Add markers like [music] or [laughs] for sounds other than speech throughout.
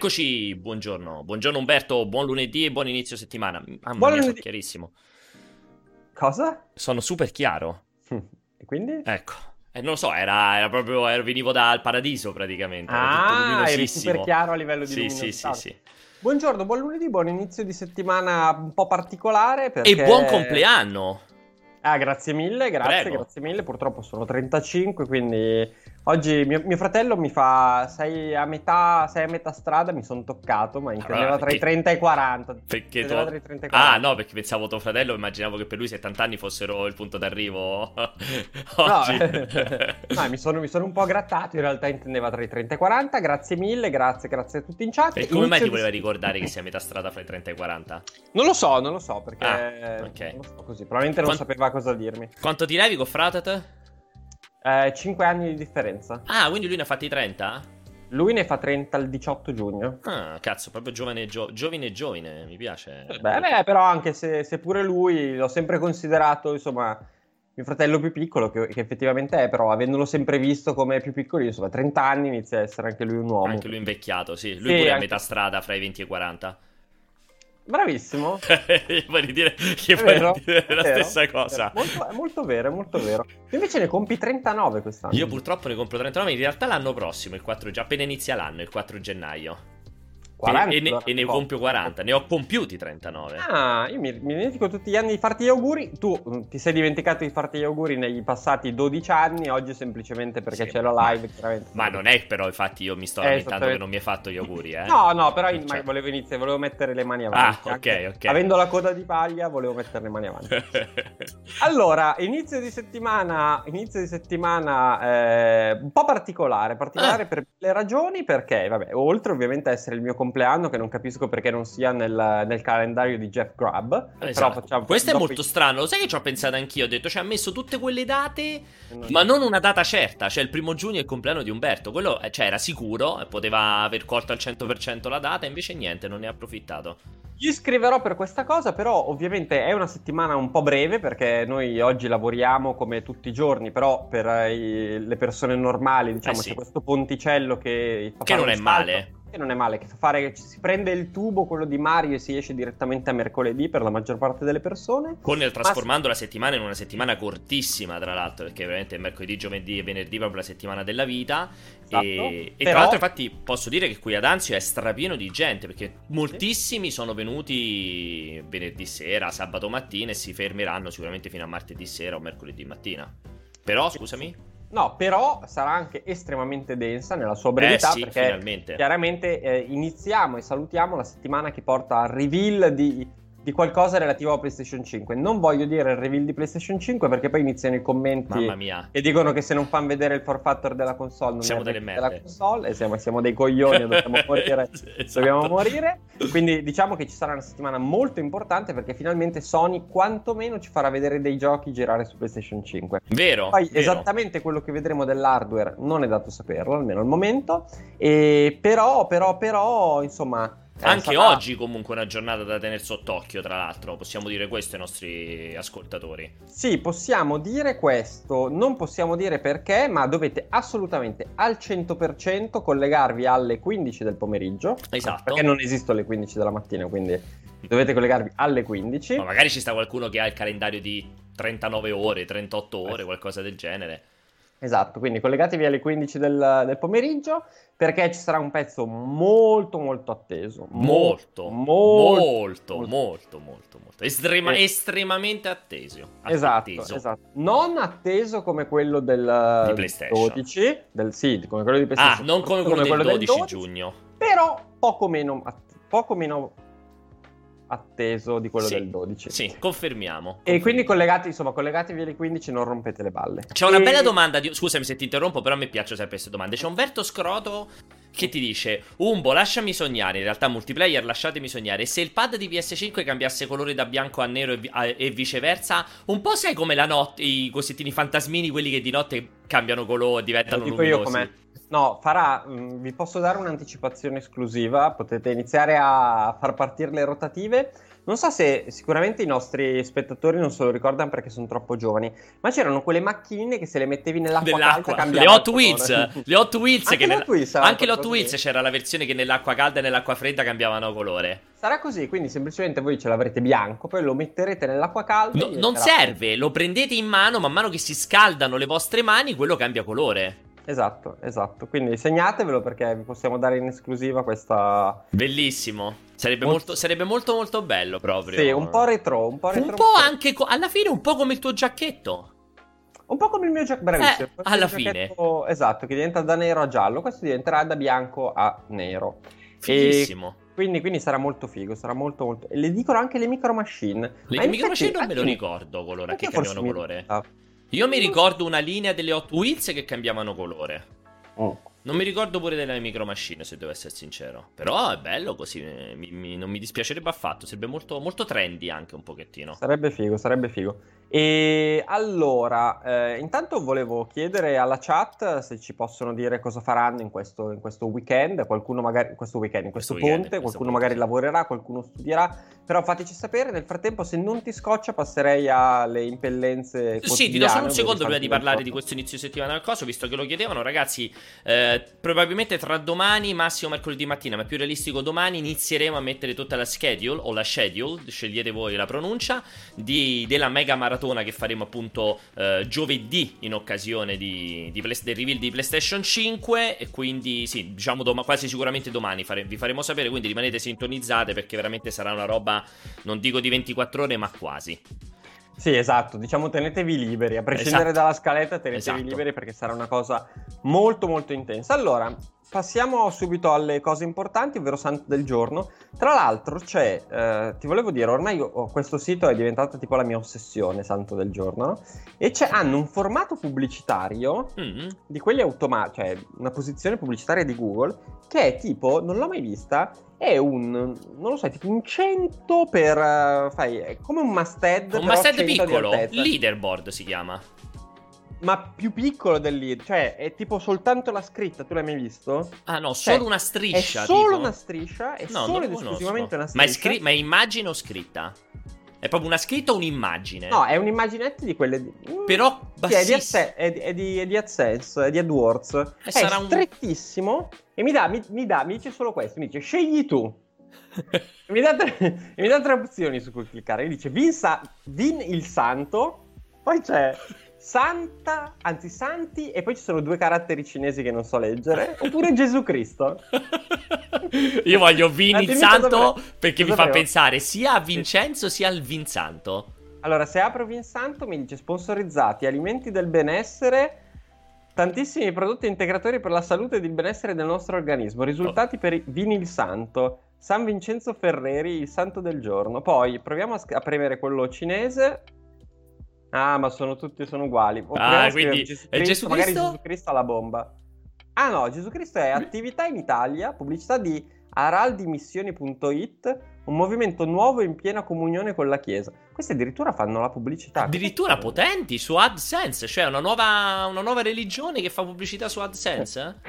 Eccoci, buongiorno. Buongiorno Umberto, buon lunedì e buon inizio settimana. Mamma Buon mia, sono chiarissimo. Cosa? Sono super chiaro. [laughs] E quindi? Ecco. Eh, non lo so, era, era proprio. ero- venivo dal paradiso praticamente. Era ah, luminosissimo. super chiaro a livello di Sì, sì, sì, sì. Buongiorno, buon lunedì, buon inizio di settimana un po' particolare perché... E buon compleanno. Ah, grazie mille, grazie, Prego. grazie mille. Purtroppo sono 35, quindi oggi mio, mio fratello mi fa sei a metà, sei a metà strada, mi sono toccato, ma intendeva Allora, tra i perché- 30 e i 40. Perché tu- tra i 30 e i 40. Ah, no, perché pensavo tuo fratello, immaginavo che per lui 70 anni fossero il punto d'arrivo [laughs] [laughs] No, oggi. no, mi, sono, mi sono un po' grattato, in realtà intendeva tra i 30 e i 40, grazie mille, grazie, grazie a tutti in chat. E come mai ti di- voleva ricordare che sei a metà strada fra i 30 e i 40? Non lo so, non lo so, perché Ah, ok. non lo so così, probabilmente non sapeva cosa dirmi. Quanto ti levi con Fratet? Eh, 5 anni di differenza. Ah, quindi lui ne ha fatti 30? Lui ne fa 30 il 18 giugno. Ah, cazzo, proprio giovane, gio- giovine e giovine, mi piace. Beh, beh, però anche se, se pure lui l'ho sempre considerato, insomma, mio fratello più piccolo, che, che effettivamente è, però avendolo sempre visto come più piccolo, insomma, 30 anni inizia a essere anche lui un uomo. Anche lui invecchiato, sì. Lui Sì, pure è a anche- metà strada fra i 20 e i 40. Bravissimo. [laughs] Vuoi dire che È vero, dire è la vero, stessa è cosa? vero. Molto, è molto vero, è molto vero. Tu invece ne compi 39 quest'anno. Io purtroppo ne compro 39, in realtà l'anno prossimo, il 4 già appena inizia l'anno, il 4 gennaio. 40, e, ne, e ne compio 40, ne ho compiuti 39. Ah, io mi, mi dimentico tutti gli anni di farti gli auguri. Tu mm, ti sei dimenticato di farti gli auguri nei passati 12 anni, oggi semplicemente perché Sì, c'è la ma- live. chiaramente. Ma non è però, infatti, io mi sto Eh, lamentando che non mi hai fatto gli auguri, eh. No, no, però in- Cioè- volevo iniziare, volevo mettere le mani avanti. Ah, ok, ok. Avendo la coda di paglia, volevo mettere le mani avanti. [laughs] Allora, inizio di settimana, inizio di settimana eh, un po' particolare, particolare Ah. per le ragioni perché, vabbè, oltre ovviamente a essere il mio compleanno, che non capisco perché non sia nel, nel calendario di Jeff Grubb, però Esatto. facciamo Questo è molto strano, lo sai che ci ho pensato anch'io, ho detto, ci ha messo tutte quelle date, i- ma non una data certa, cioè il primo giugno è il compleanno di Umberto, quello eh, cioè, era sicuro, e poteva aver colto al 100% la data, invece niente, non ne ha approfittato. Gli scriverò per questa cosa, però ovviamente è una settimana un po' breve perché noi oggi lavoriamo come tutti i giorni, però per eh, i- le persone normali, diciamo, Eh sì. c'è questo ponticello che Che non è male. Che non è male, che fa fare si prende il tubo, quello di Mario, e si esce direttamente a mercoledì per la maggior parte delle persone. Con il trasformando la settimana in una settimana cortissima, tra l'altro, perché veramente mercoledì, giovedì e venerdì proprio la settimana della vita. Esatto. E, e Però- tra l'altro, infatti, posso dire che qui ad Anzio è strapieno di gente perché moltissimi sono venuti venerdì sera, sabato mattina e si fermeranno sicuramente fino a martedì sera o mercoledì mattina. Però, scusami, No, però sarà anche estremamente densa nella sua brevità eh sì, perché finalmente. chiaramente eh, iniziamo e salutiamo la settimana che porta al reveal di, di qualcosa relativo a PlayStation 5. Non voglio dire il reveal di PlayStation 5 perché poi iniziano i commenti che dicono che se non fanno vedere il for factor della console non Siamo delle della console e siamo, siamo dei coglioni e dobbiamo [laughs] morire. Esatto. Dobbiamo morire. Quindi diciamo che ci sarà una settimana molto importante perché finalmente Sony quantomeno ci farà vedere dei giochi girare su PlayStation 5. Vero. Poi vero. esattamente quello che vedremo dell'hardware non è dato saperlo, almeno al momento. E però, però, però, insomma. Eh, Anche sarà- oggi comunque è una giornata da tenere sott'occhio, tra l'altro, possiamo dire questo ai nostri ascoltatori. Sì, possiamo dire questo, non possiamo dire perché, ma dovete assolutamente al 100% collegarvi alle 15 del pomeriggio. Esatto. Perché non esistono le 15 della mattina, quindi dovete collegarvi alle 15. Ma magari ci sta qualcuno che ha il calendario di 39 ore, 38 ore, qualcosa del genere. Esatto, quindi collegatevi alle 15 del, del pomeriggio perché ci sarà un pezzo molto molto atteso. Molto, molto, molto, molto. molto, molto. Estrema- Eh. estremamente atteso. Esatto, esatto. Non atteso come quello del Di PlayStation. 12, del, sì, come quello di Ah, PlayStation. non come quello del 12 giugno. Però poco meno, poco meno atteso di quello Sì, del 12. Sì, confermiamo. E quindi collegati, insomma, collegatevi alle 15 non rompete le balle. C'è una E- bella domanda, di... scusami se ti interrompo, però me piacciono sempre queste domande. C'è Umberto Scroto che ti dice: Umbo, lasciami sognare. In realtà, multiplayer, lasciatemi sognare. Se il pad di PS5 cambiasse colore da bianco a nero e, vi- a- e viceversa, un po' sai come la notte, i cosettini fantasmini, quelli che di notte cambiano colore, diventano Lo dico io luminosi. com'è. No, farà, mh, mm, vi posso dare un'anticipazione esclusiva, potete iniziare a far partire le rotative. Non so se sicuramente i nostri spettatori non se lo ricordano perché sono troppo giovani, ma c'erano quelle macchinine che se le mettevi nell'acqua, nell'acqua. calda Le Hot Wheels, le Hot Wheels anche che. Hot Wheels, anche le Hot così. Wheels c'era la versione che nell'acqua calda e nell'acqua fredda cambiavano colore. Sarà così, quindi semplicemente voi ce l'avrete bianco, poi lo metterete nell'acqua calda. No- non serve, lo prendete in mano, man mano che si scaldano le vostre mani, quello cambia colore. Esatto, esatto. Quindi segnatevelo perché vi possiamo dare in esclusiva questa... Bellissimo. Sarebbe Molto- molto, sarebbe molto molto bello proprio. Sì, un po' retro, un po' retro. Un po' anche, co- alla fine un po' come il tuo giacchetto. Un po' come il mio bravissimo. Eh, Questo alla è il fine. giacchetto- Esatto, che diventa da nero a giallo, questo diventerà da bianco a nero. Fighissimo. Quindi, quindi sarà molto figo, sarà molto molto... E le dicono anche le micro machine. Le micro machine non me lo ricordo colore, che cambiano colore. ah. Io mi ricordo una linea delle Hot Wheels che cambiavano colore. Mm. Non mi ricordo pure delle micro machine, se devo essere sincero. Però è bello così, eh, mi- mi- non mi dispiacerebbe affatto. Sarebbe molto, molto trendy anche un pochettino. Sarebbe figo, sarebbe figo. E allora, eh, intanto volevo chiedere alla chat se ci possono dire cosa faranno in questo, in questo weekend. Qualcuno magari in questo weekend, in questo, Questo weekend, ponte, questo qualcuno ponte, magari lavorerà, qualcuno studierà. Però fateci sapere. Nel frattempo, se non ti scoccia, passerei alle impellenze. Sì, ti do solo un secondo prima di parlare di questo inizio settimana al coso, visto che lo chiedevano, ragazzi. eh, probabilmente tra domani, massimo mercoledì mattina, ma più realistico domani, inizieremo a mettere tutta la schedule o la schedule, scegliete voi la pronuncia, di- della mega maratona che faremo appunto eh, giovedì in occasione di, di del reveal di PlayStation 5. E quindi, sì, diciamo doma- quasi sicuramente domani fare- vi faremo sapere. Quindi rimanete sintonizzate perché veramente sarà una roba, non dico di 24 ore, ma quasi. Sì, esatto, diciamo tenetevi liberi, a prescindere Esatto. dalla scaletta tenetevi Esatto. liberi perché sarà una cosa molto molto intensa. Allora, passiamo subito alle cose importanti, ovvero Santo del giorno. Tra l'altro c'è, eh, ti volevo dire, ormai io- oh, questo sito è diventato tipo la mia ossessione, Santo del giorno, no? E c'è- hanno un formato pubblicitario Mm. di quelli automatici, cioè una posizione pubblicitaria di Google, che è tipo, non l'ho mai vista, è un, non lo so, tipo un 100 per, eh, fai, è come un masthead, Un masthead 100 di piccolo, leaderboard si chiama. Ma più piccolo del lead, cioè è tipo soltanto la scritta, tu l'hai mai visto? Ah no, Cioè, solo una È striscia. solo tipo. una striscia, è No, solo ed conosco. esclusivamente una Ma è, striscia. scri- ma è immagine o scritta? È proprio una scritta o un'immagine? No, è un'immaginetta di quelle di... Mm, Però Sì, è di. Adse- è, di, è, di, è AdSense, è di AdWords. è sarà un- strettissimo e mi dà, mi, mi dà, mi dice solo questo, mi dice scegli tu. E [laughs] mi, dà tre, e mi dà tre opzioni su cui cliccare. Mi dice Vin, Sa- Vin il Santo, poi c'è Santa, anzi Santi, e poi ci sono due caratteri cinesi che non so leggere, oppure Gesù Cristo. [laughs] Io voglio Vin Ma il dimmi Santo perché mi fa pensare sia a Vincenzo sia al Vinsanto. Allora, se apro Vin Santo mi dice sponsorizzati, alimenti del benessere, tantissimi prodotti integratori per la salute ed il benessere del nostro organismo, risultati per i- Vin il Santo, San Vincenzo Ferreri, il santo del giorno. Poi proviamo a, sc- a premere quello cinese. Ah, ma sono tutti sono uguali. O Ah, quindi Gesù è Cristo, Gesù magari Cristo? Gesù Cristo alla bomba. Ah no, Gesù Cristo è attività in Italia, pubblicità di araldimissioni.it, un movimento nuovo in piena comunione con la Chiesa. Questi addirittura fanno la pubblicità. Addirittura potenti su AdSense, cioè una nuova, una nuova religione che fa pubblicità su AdSense.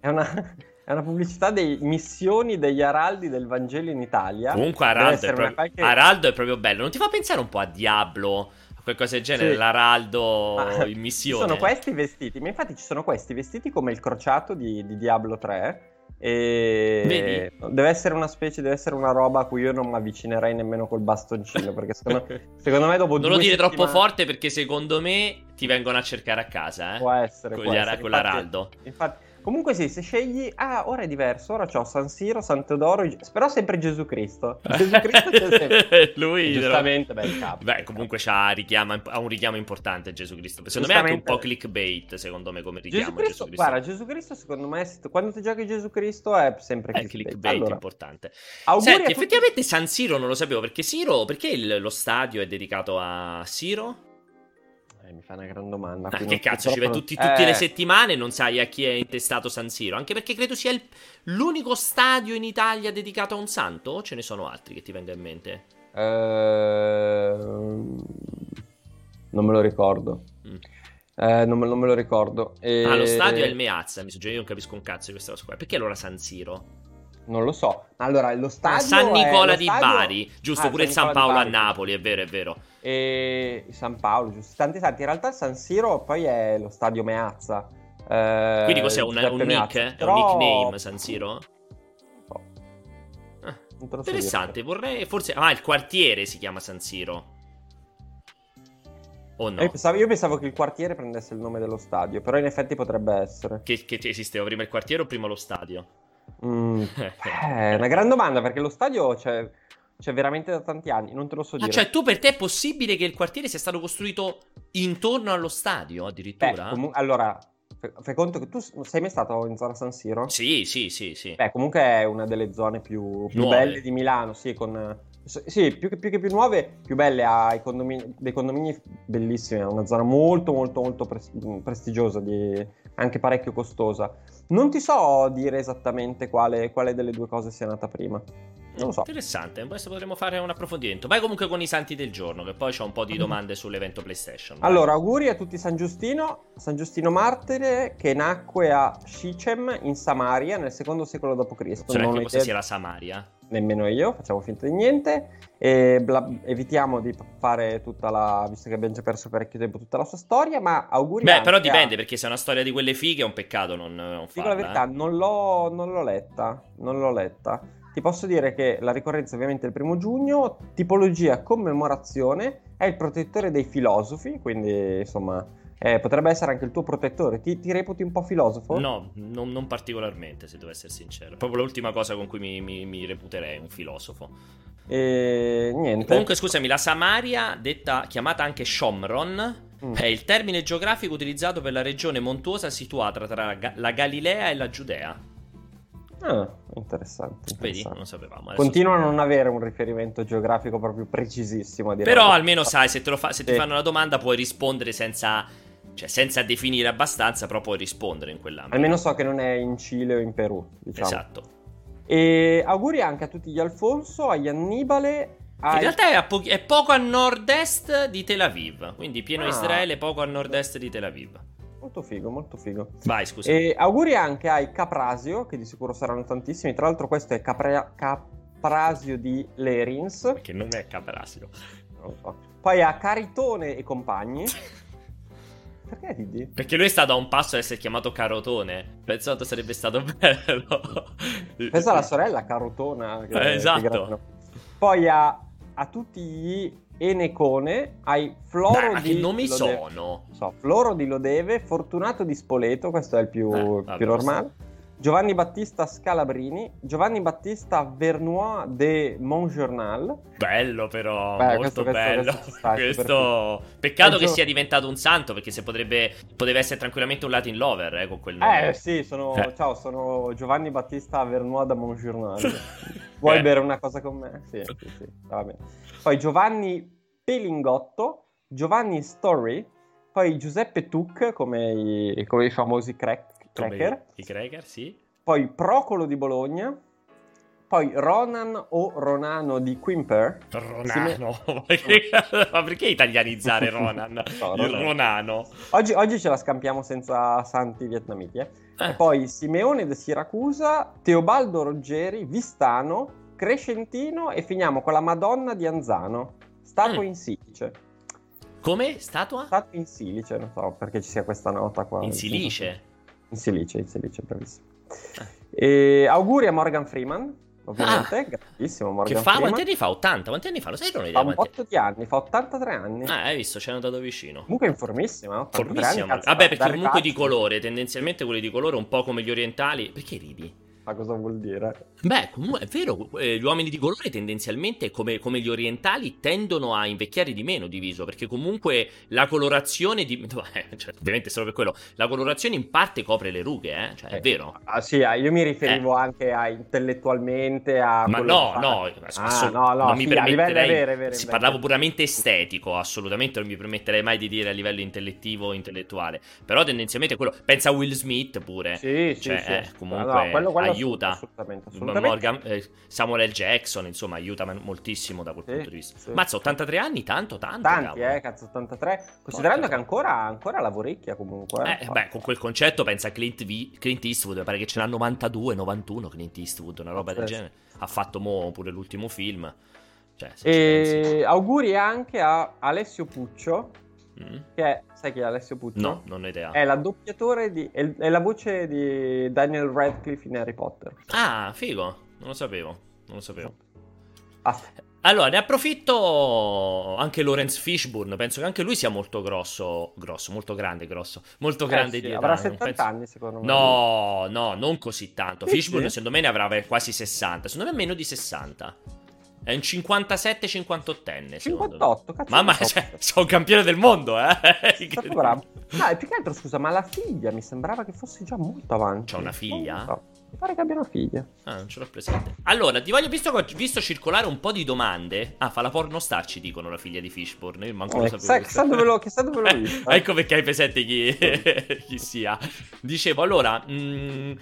È una, è una pubblicità dei missioni degli araldi del Vangelo in Italia. Comunque Araldo è, proprio, qualche- Araldo è proprio bello. Non ti fa pensare un po' a Diablo? A qualcosa del genere? Sì. L'Araldo Ma in Ci missione. sono questi vestiti, ma infatti ci sono questi vestiti come il crociato di, di Diablo 3. E Vedi? deve essere una specie, deve essere una roba a cui io non mi avvicinerei nemmeno col bastoncino. Perché secondo, [laughs] secondo me dopo Non lo dire troppo settimane- forte perché secondo me ti vengono a cercare a casa, eh? Può essere, Con può essere. con Infatti- l'Araldo. Infatti, comunque sì, se scegli... Ah, ora è diverso, ora c'ho San Siro, San Teodoro, però sempre Gesù Cristo. Gesù Cristo c'è sempre. [laughs] Lui Giustamente, beh, il capo. Beh, comunque c'ha, richiama- ha un richiamo importante Gesù Cristo. Secondo me è anche un po' clickbait, secondo me, come richiamo Gesù a Cristo, guarda, Gesù Cristo secondo me, quando ti giochi Gesù Cristo è sempre È il clickbait. clickbait Allora, importante. Senti, effettivamente San Siro non lo sapevo, perché Siro, perché il- lo stadio è dedicato a Siro? Eh, mi fa una gran domanda. Qui che cazzo, ci vai purtroppo tutti, non- tutte Eh, le settimane non sai a chi è intestato San Siro. Anche perché credo sia il- l'unico stadio in Italia dedicato a un santo. O ce ne sono altri che ti venga in mente? ehm, non me lo ricordo. Mm. Eh, non, me, non, me, lo ricordo. E... Ah, lo stadio è il Meazza, mi suggerisce, io non capisco un cazzo di questa cosa qua. Perché allora San Siro? Non lo so. Allora, lo stadio San Nicola di stadio... Bari, giusto, ah, pure San, San Paolo a Napoli, è vero, è vero. E San Paolo, giusto. Tanti tanti. In realtà San Siro poi è lo stadio Meazza. Eh, Quindi cos'è un, un nick? È Però... un nickname San Siro? Ah, interessante, vorrei forse Ah, il quartiere si chiama San Siro. O no? Io pensavo, io pensavo, che il quartiere prendesse il nome dello stadio, però in effetti potrebbe essere. Che, che esisteva prima il quartiere o prima lo stadio? Mm, [laughs] eh, è una gran domanda perché lo stadio c'è, c'è, veramente da tanti anni, non te lo so ah, dire. cioè, tu per te è possibile che il quartiere sia stato costruito intorno allo stadio addirittura? Beh, comu- allora, fai conto che tu sei mai stato in zona San Siro? Sì, sì, sì, sì. Beh, comunque è una delle zone più, più belle di Milano, sì, con sì, più che, più che più nuove, più belle, ha condomini, dei condomini bellissimi, è una zona molto molto molto prestigiosa, di, anche parecchio costosa. Non ti so dire esattamente quale, quale delle due cose sia nata prima. Non lo so. Interessante, questo potremmo fare un approfondimento. Vai comunque con i santi del giorno, che poi c'ho un po' di domande sull'evento PlayStation. Vai. Allora, auguri a tutti San Giustino, San Giustino Martire, che nacque a Shichem in Samaria nel secondo secolo d.C. Non so cosa sia la Samaria nemmeno io, facciamo finta di niente e bla- evitiamo di fare tutta la, visto che abbiamo già perso parecchio tempo, tutta la sua storia, ma auguri Beh, però dipende, a... perché se è una storia di quelle fighe è un peccato non, non Dico farla. la verità, eh. non, l'ho, non l'ho letta, non l'ho letta. Ti posso dire che la ricorrenza ovviamente è il primo giugno, tipologia commemorazione, è il protettore dei filosofi, quindi insomma eh, potrebbe essere anche il tuo protettore. Ti, ti reputi un po' filosofo? No, non, non, particolarmente, se devo essere sincero. Proprio l'ultima cosa con cui mi, mi, mi reputerei un filosofo. E niente. Comunque, scusami, la Samaria, detta, chiamata anche Shomron, mm. è il termine geografico utilizzato per la regione montuosa situata tra la Galilea e la Giudea. Ah, interessante. Vedi, non sapevamo. Continua a non avere un riferimento geografico proprio precisissimo. Però almeno sai, se, fa, se ti fanno una domanda puoi rispondere senza cioè senza definire abbastanza, però puoi rispondere in quell'ambito. Almeno so che non è in Cile o in Perù, diciamo. Esatto. E auguri anche a tutti gli Alfonso, agli Annibale. Ai... In realtà è, po- è, poco a nord-est di Tel Aviv, quindi pieno ah. Israele, poco a nord-est di Tel Aviv. Molto figo, molto figo. Vai, scusa. E auguri anche ai Caprasio, che di sicuro saranno tantissimi. Tra l'altro questo è Capra- Caprasio di Lerins. Che non è Caprasio. Non lo so. Poi a Caritone e compagni. [laughs] Perché ridi? Perché lui è stato a un passo ad essere chiamato Carotone. Pensato sarebbe stato [laughs] bello. Pensa alla sorella Carotona. Che, eh, esatto. Poi a, a, tutti gli Enecone, hai Floro Dai, di... che nomi Lode... sono? So, Floro di Lodeve, Fortunato di Spoleto, questo è il più, eh, più normale. Giovanni Battista Scalabrini, Giovanni Battista Vernois de Montjournal. Bello però, Beh, molto questo, bello. Questo, sta, questo... Peccato che gio... sia diventato un santo perché se potrebbe, poteva essere tranquillamente un Latin lover eh, con quel nome. Eh sì, sono, eh. ciao, sono Giovanni Battista Vernois de Montjournal. [laughs] Vuoi eh. bere una cosa con me? Sì, sì, sì, va bene. Poi Giovanni Pelingotto, Giovanni Story, poi Giuseppe Tuc come i, come i famosi crack Cracker. I Cracker, sì. Poi Procolo di Bologna. Poi Ronan o Ronano di Quimper. Ronano? [laughs] Ma perché italianizzare [laughs] Ronan? no, Il Ronano. Oggi, oggi, ce la scampiamo senza santi vietnamiti. Eh? Eh. poi Simeone di Siracusa, Teobaldo Roggeri, Vistano, Crescentino e finiamo con la Madonna di Anzano. Statua mm. in silice. Come? Statua? Statua in silice, non so perché ci sia questa nota qua. In silice? In Silice, in Silice, bravissimo. E auguri a Morgan Freeman, ovviamente, ah, grandissimo Morgan Che fa? Freeman. Quanti anni fa? 80? Quanti anni fa? Lo sai non Fa un botto di anni, fa 83 anni. Ah, hai visto, ci hanno dato vicino. Comunque è informissimo, no? Formissimo. Anni, Vabbè, perché comunque di colore, tendenzialmente quelli di colore un po' come gli orientali. Perché ridi? Ma cosa vuol dire? Beh, comunque è vero, eh, gli uomini di colore tendenzialmente, come, come, gli orientali, tendono a invecchiare di meno diviso, perché comunque la colorazione di... [laughs] Eh, cioè, ovviamente solo per quello, la colorazione in parte copre le rughe, eh? Cioè, è eh, vero. Ah sì, ah, io mi riferivo eh. anche a intellettualmente, a... Ma no, no, ah, no, no, non mi permetterei... Vero, vero, si parlavo puramente estetico, assolutamente non mi permetterei mai di dire a livello intellettivo o intellettuale, però tendenzialmente quello... Pensa a Will Smith pure. Sì, cioè, sì, sì. comunque... No, quello, quello aiuta. Assolutamente, assolutamente. Morgan, eh, Samuel L. Jackson, insomma, aiuta moltissimo da quel Sì, punto di vista. sì. Mazza, 83 anni, tanto, tanto. Tanti, cavolo. eh, cazzo, 83. Considerando Porca che ancora, ancora lavoricchia comunque. Eh, beh, con quel concetto pensa a Clint, V- Clint Eastwood, pare che ce n'ha 92, 91 Clint Eastwood, una roba del genere. Ha fatto mo pure l'ultimo film. Cioè. E auguri anche a Alessio Puccio, Mm? che è, sai chi è Alessio Puccio? No, non ho idea. È la doppiatore di, è, è la voce di Daniel Radcliffe in Harry Potter. Ah, figo, non lo sapevo, non lo sapevo. Ah, Allora, ne approfitto anche Lawrence Fishburne, penso che anche lui sia molto grosso, grosso, molto grande, grosso, molto eh grande sì, di età. avrà non 70 penso- anni secondo me. No, no, non così tanto. Fishburne secondo me ne avrà quasi 60, secondo me meno di 60. È un 57-58enne. 58, cazzo. Mamma, cioè, sono un campione del mondo, eh. Stato [laughs] bravo. No, e più che altro, scusa, ma la figlia mi sembrava che fosse già molto avanti. C'ha una figlia? Lo so. Mi pare che abbia una figlia. Ah, non ce l'ho presente. Allora, ti voglio, visto visto circolare un po' di domande. Ah, fa la pornostar, ci dicono la figlia di Fishburne. Io manco lo Eh, sapevo. sai- questa- chissà dove l'ho- chissà dove l'ho [laughs] vista. ecco perché hai presente chi, [laughs] chi sia. Dicevo, allora. mh,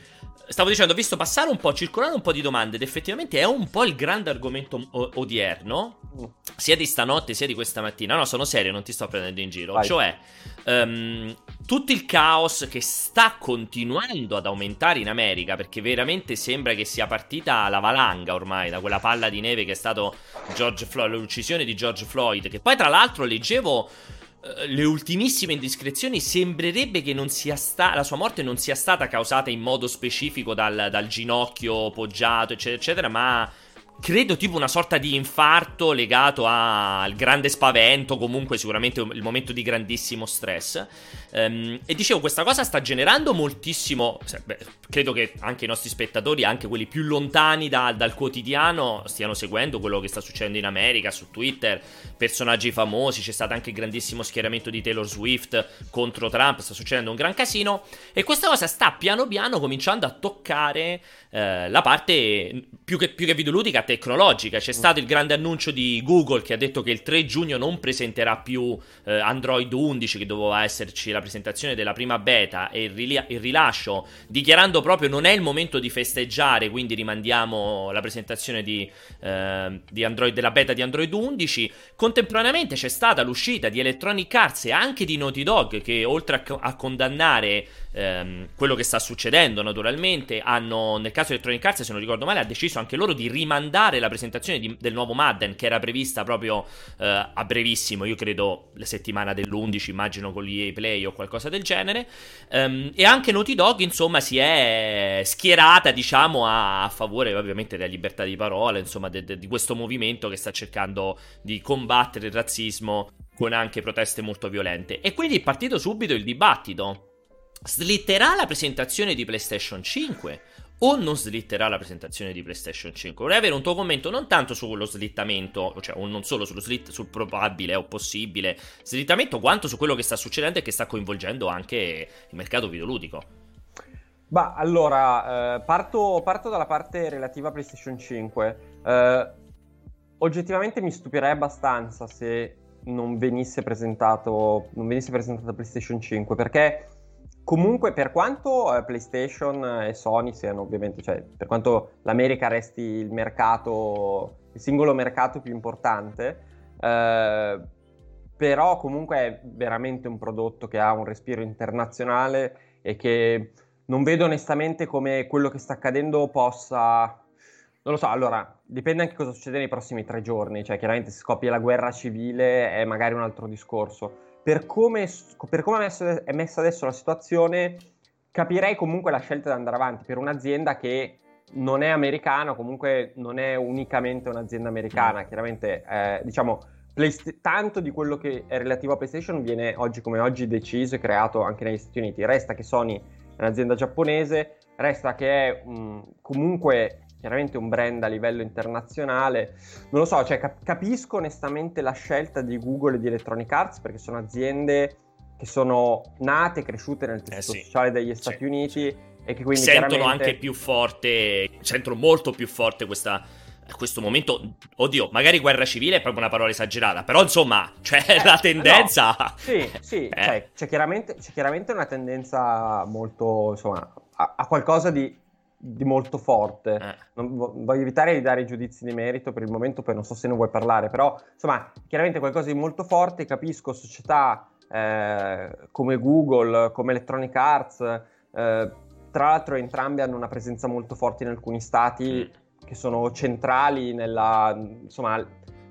Stavo dicendo, ho visto passare un po', circolare un po' di domande ed effettivamente è un po' il grande argomento o- odierno, Mm. sia di stanotte sia di questa mattina. No, sono serio, non ti sto prendendo in giro. Vai. Cioè, ehm, tutto il caos che sta continuando ad aumentare in America, perché veramente sembra che sia partita la valanga ormai da quella palla di neve che è stato George Floyd, l'uccisione di George Floyd, che poi tra l'altro leggevo le ultimissime indiscrezioni sembrerebbe che non sia sta- la sua morte non sia stata causata in modo specifico dal, dal ginocchio poggiato, eccetera, eccetera, ma credo tipo una sorta di infarto legato al grande spavento, comunque sicuramente il momento di grandissimo stress. Ehm, e dicevo, questa cosa sta generando moltissimo. beh, credo che anche i nostri spettatori, anche quelli più lontani da- dal quotidiano, stiano seguendo quello che sta succedendo in America, su Twitter, personaggi famosi. C'è stato anche il grandissimo schieramento di Taylor Swift contro Trump. Sta succedendo un gran casino. E questa cosa sta piano piano cominciando a toccare eh, la parte più che, più che videoludica tecnologica. C'è stato il grande annuncio di Google che ha detto che il 3 giugno non presenterà più eh, Android 11, che doveva esserci la presentazione della prima beta e il, rili- il rilascio, dichiarando proprio non è il momento di festeggiare, quindi rimandiamo la presentazione di, eh, di Android, della beta di Android 11. Contemporaneamente c'è stata l'uscita di Electronic Arts e anche di Naughty Dog, che oltre a, co- a condannare ehm, quello che sta succedendo, naturalmente, hanno, nel caso di Electronic Arts, se non ricordo male, ha deciso anche loro di rimandare la presentazione di- del nuovo Madden, che era prevista proprio eh, a brevissimo, io credo la settimana dell'11, immagino con l'EA Play o qualcosa del genere. Ehm, e anche Naughty Dog, insomma, si è schierata, diciamo, a, a favore ovviamente della libertà di parola, insomma, de- de- di questo movimento che sta cercando di combattere il razzismo con anche proteste molto violente. E quindi è partito subito il dibattito. Slitterà la presentazione di PlayStation 5 o non slitterà la presentazione di PlayStation 5? Vorrei avere un tuo commento non tanto sullo slittamento, cioè o non solo sullo slit, sul probabile o possibile slittamento, quanto su quello che sta succedendo e che sta coinvolgendo anche il mercato videoludico. Bah, allora, eh, parto, parto dalla parte relativa a PlayStation 5. Eh, oggettivamente mi stupirei abbastanza se non venisse presentato, non venisse presentata PlayStation 5, perché comunque per quanto eh, PlayStation e Sony siano ovviamente, cioè per quanto l'America resti il mercato, il singolo mercato più importante, eh, però comunque è veramente un prodotto che ha un respiro internazionale e che non vedo onestamente come quello che sta accadendo possa... Non lo so, allora, dipende anche cosa succede nei prossimi tre giorni, cioè chiaramente se scoppia la guerra civile è magari un altro discorso. Per come, per come è, messo- è messa adesso la situazione, capirei comunque la scelta di andare avanti per un'azienda che non è americana, comunque non è unicamente un'azienda americana, chiaramente eh, diciamo Playst- tanto di quello che è relativo a PlayStation viene oggi come oggi deciso e creato anche negli Stati Uniti. Resta che Sony è un'azienda giapponese, resta che è mh, comunque chiaramente un brand a livello internazionale. Non lo so, cioè cap- capisco onestamente la scelta di Google e di Electronic Arts perché sono aziende che sono nate e cresciute nel tessuto Eh sì. sociale degli Sì, Stati Uniti sì. e che quindi sentono chiaramente... anche più forte, sentono molto più forte questa, questo momento. Oddio, magari guerra civile è proprio una parola esagerata, però insomma, cioè Eh, la tendenza. Sì, [laughs] sì, Eh. cioè, c'è, chiaramente, c'è chiaramente una tendenza molto, insomma, a, a qualcosa di di molto forte. Eh. Non, voglio evitare di dare giudizi di merito per il momento, poi non so se ne vuoi parlare, però insomma, chiaramente qualcosa di molto forte, capisco società eh, come Google, come Electronic Arts, eh, tra l'altro entrambi hanno una presenza molto forte in alcuni stati mm. che sono centrali nella, insomma,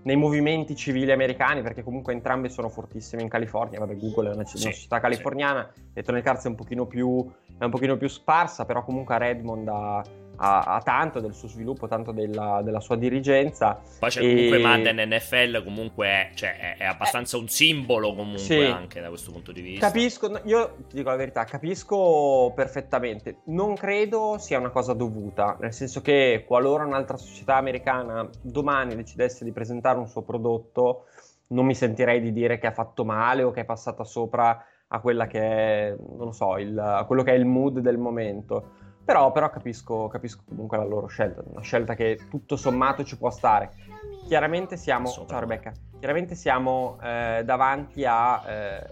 nei movimenti civili americani, perché comunque entrambe sono fortissime in California. Vabbè, Google è una, sì, una città californiana, sì. Electronic Arts è un pochino più, è un pochino più sparsa, però comunque a Redmond ha ha, ha, tanto del suo sviluppo, tanto della, della sua dirigenza. Poi c'è e... comunque Madden NFL, comunque è, cioè, è, è abbastanza eh, un simbolo comunque sì. anche da questo punto di vista. Capisco, io ti dico la verità, capisco perfettamente. Non credo sia una cosa dovuta, nel senso che qualora un'altra società americana domani decidesse di presentare un suo prodotto, non mi sentirei di dire che ha fatto male o che è passata sopra a quella che è, non lo so, il, a quello che è il mood del momento però, però capisco, capisco, comunque la loro scelta, una scelta che tutto sommato ci può stare. Chiaramente siamo, ciao Rebecca, chiaramente siamo eh, davanti a, eh,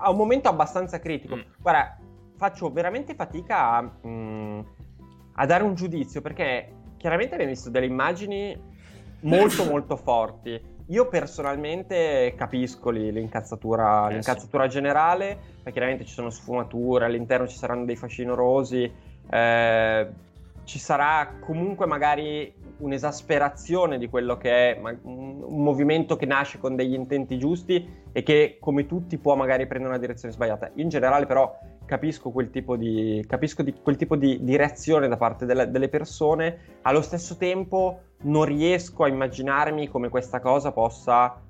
a, un momento abbastanza critico. Mm. Guarda, faccio veramente fatica a, mh, mm, a dare un giudizio perché chiaramente abbiamo visto delle immagini molto molto forti. Io personalmente capisco l'incazzatura, eh, l'incazzatura sì. generale, perché chiaramente ci sono sfumature, all'interno ci saranno dei fascinorosi, eh, ci sarà comunque magari un'esasperazione di quello che è un, movimento che nasce con degli intenti giusti e che come tutti può magari prendere una direzione sbagliata. In generale però capisco quel tipo di, di, quel tipo di, di reazione da parte delle, delle persone, allo stesso tempo non riesco a immaginarmi come questa cosa possa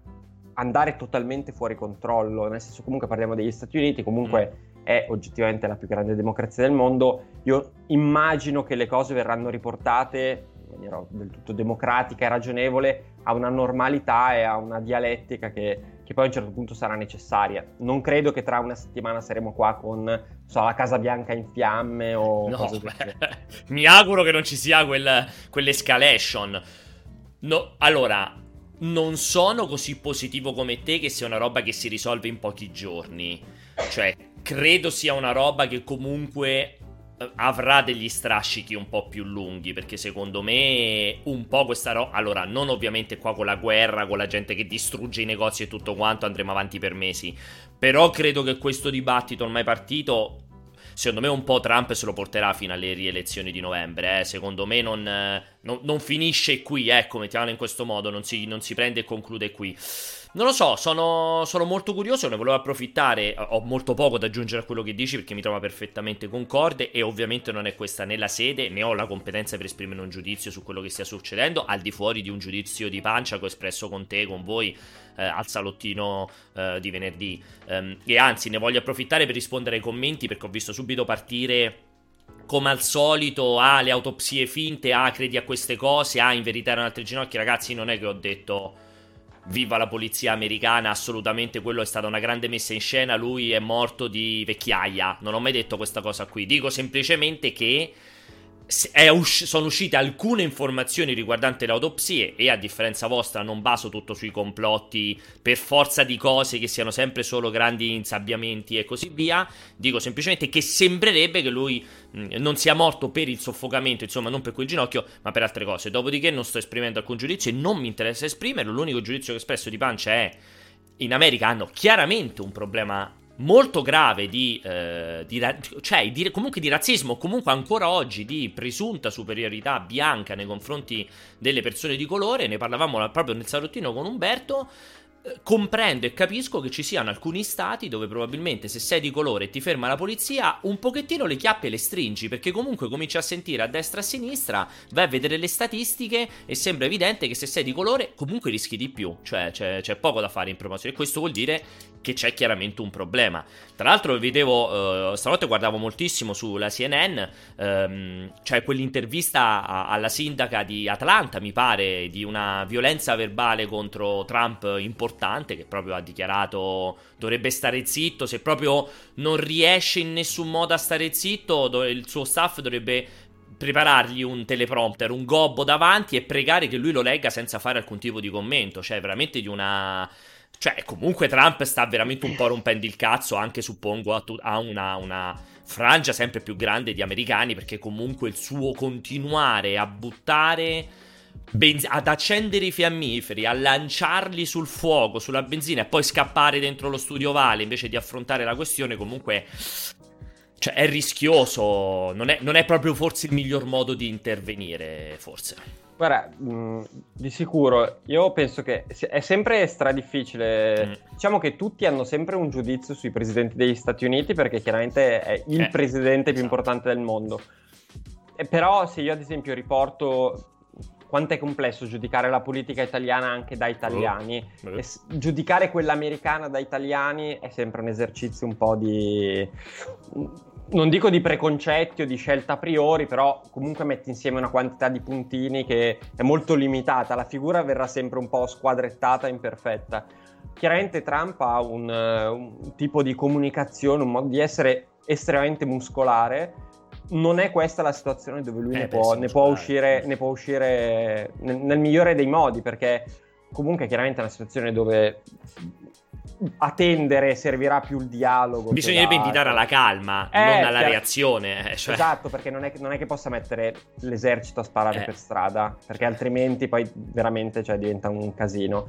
andare totalmente fuori controllo, nel senso comunque parliamo degli Stati Uniti, comunque mm. È oggettivamente la più grande democrazia del mondo, io immagino che le cose verranno riportate in maniera del tutto democratica e ragionevole a una normalità e a una dialettica che, che, poi a un certo punto sarà necessaria. Non credo che tra una settimana saremo qua con so, la Casa Bianca in fiamme o no, cose beh, [laughs] Mi auguro che non ci sia quel, quell'escalation. No, allora, non sono così positivo come te che sia una roba che si risolve in pochi giorni. Cioè, credo sia una roba che comunque avrà degli strascichi un po' più lunghi perché secondo me un po' questa roba allora non ovviamente qua con la guerra con la gente che distrugge i negozi e tutto quanto andremo avanti per mesi però credo che questo dibattito ormai partito secondo me un po' Trump se lo porterà fino alle rielezioni di novembre. Eh. Secondo me non, non, non, finisce qui, ecco, mettiamolo in questo modo, non si, non si prende e conclude qui. Non lo so, sono, sono, molto curioso, ne volevo approfittare, ho molto poco da aggiungere a quello che dici perché mi trova perfettamente concorde e ovviamente non è questa né la sede né ho la competenza per esprimere un giudizio su quello che stia succedendo al di fuori di un giudizio di pancia che ho espresso con te, con voi eh, al salottino eh, di venerdì um, e anzi ne voglio approfittare per rispondere ai commenti perché ho visto subito partire come al solito, ah, le autopsie finte, ah, credi a queste cose, ah, in verità erano altre ginocchia. Ragazzi, non è che ho detto viva la polizia americana, assolutamente quello è stata una grande messa in scena, lui è morto di vecchiaia, non ho mai detto questa cosa qui, dico semplicemente che Usci- sono uscite alcune informazioni riguardanti le autopsie e a differenza vostra non baso tutto sui complotti per forza di cose che siano sempre solo grandi insabbiamenti e così via. Dico semplicemente che sembrerebbe che lui mh, non sia morto per il soffocamento, insomma non per quel ginocchio, ma per altre cose. Dopodiché non sto esprimendo alcun giudizio e non mi interessa esprimerlo. L'unico giudizio che ho espresso di pancia è in America hanno chiaramente un problema molto grave di, eh, di, cioè, di, comunque di razzismo, comunque ancora oggi di presunta superiorità bianca nei confronti delle persone di colore, ne parlavamo proprio nel salottino con Umberto, comprendo e capisco che ci siano alcuni stati dove probabilmente se sei di colore e ti ferma la polizia, un pochettino le chiappe le stringi, perché comunque cominci a sentire a destra e a sinistra, vai a vedere le statistiche e sembra evidente che se sei di colore comunque rischi di più, cioè c'è, c'è poco da fare in promozione. E questo vuol dire che c'è chiaramente un problema. Tra l'altro vedevo, uh, stanotte guardavo moltissimo sulla CNN, ehm, cioè quell'intervista a, alla sindaca di Atlanta, mi pare, di una violenza verbale contro Trump importante che proprio ha dichiarato dovrebbe stare zitto, se proprio non riesce in nessun modo a stare zitto, il suo staff dovrebbe preparargli un teleprompter, un gobbo davanti e pregare che lui lo legga senza fare alcun tipo di commento, cioè veramente di una Cioè, comunque Trump sta veramente un po' rompendo il cazzo, anche suppongo a, tu- a una, una, frangia sempre più grande di americani, perché comunque il suo continuare a buttare, benz- ad accendere i fiammiferi, a lanciarli sul fuoco, sulla benzina e poi scappare dentro lo studio Vale invece di affrontare la questione, comunque cioè, è rischioso. Non è, non è, proprio forse il miglior modo di intervenire, forse. Guarda, mh, mm, di sicuro, io penso che è sempre stra difficile. Mm. Diciamo che tutti hanno sempre un giudizio sui presidenti degli Stati Uniti perché chiaramente è il eh, presidente esatto. più importante del mondo. E però se io ad esempio riporto quanto è complesso giudicare la politica italiana anche da italiani. Oh, e giudicare quella americana da italiani è sempre un esercizio un po' di non dico di preconcetti o di scelta a priori, però comunque metti insieme una quantità di puntini che è molto limitata, la figura verrà sempre un po' squadrettata, imperfetta. Chiaramente Trump ha un, un tipo di comunicazione, un modo di essere estremamente muscolare. Non è questa la situazione dove lui eh, ne, può, ne, può uscire, ne, può, uscire, nel, nel migliore dei modi, perché comunque chiaramente è una situazione dove a tendere servirà più il dialogo. Bisognerebbe invitare alla calma, eh, non alla cioè, reazione. Eh, cioè. Esatto, perché non è, non è, che possa mettere l'esercito a sparare eh. per strada, perché altrimenti poi veramente cioè, diventa un casino.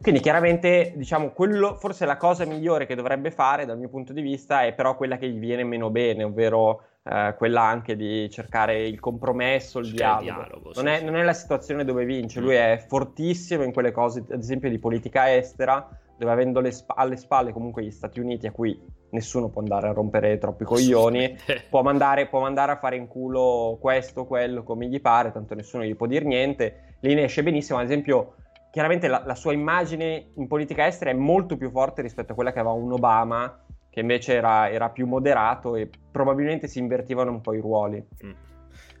Quindi chiaramente, diciamo, quello, forse la cosa migliore che dovrebbe fare dal mio punto di vista è però quella che gli viene meno bene, ovvero eh, quella anche di cercare il compromesso, il dialogo. Il dialogo non, è, non, è, la situazione dove vince, mm. lui è fortissimo in quelle cose, ad esempio di politica estera, dove avendo sp- alle spalle comunque gli Stati Uniti a cui nessuno può andare a rompere troppi coglioni, può mandare, può mandare, a fare in culo questo, quello, come gli pare, tanto nessuno gli può dire niente, lì ne esce benissimo, ad esempio chiaramente la, la, sua immagine in politica estera è molto più forte rispetto a quella che aveva un Obama, che invece era, era più moderato e probabilmente si invertivano un po' i ruoli. Mm.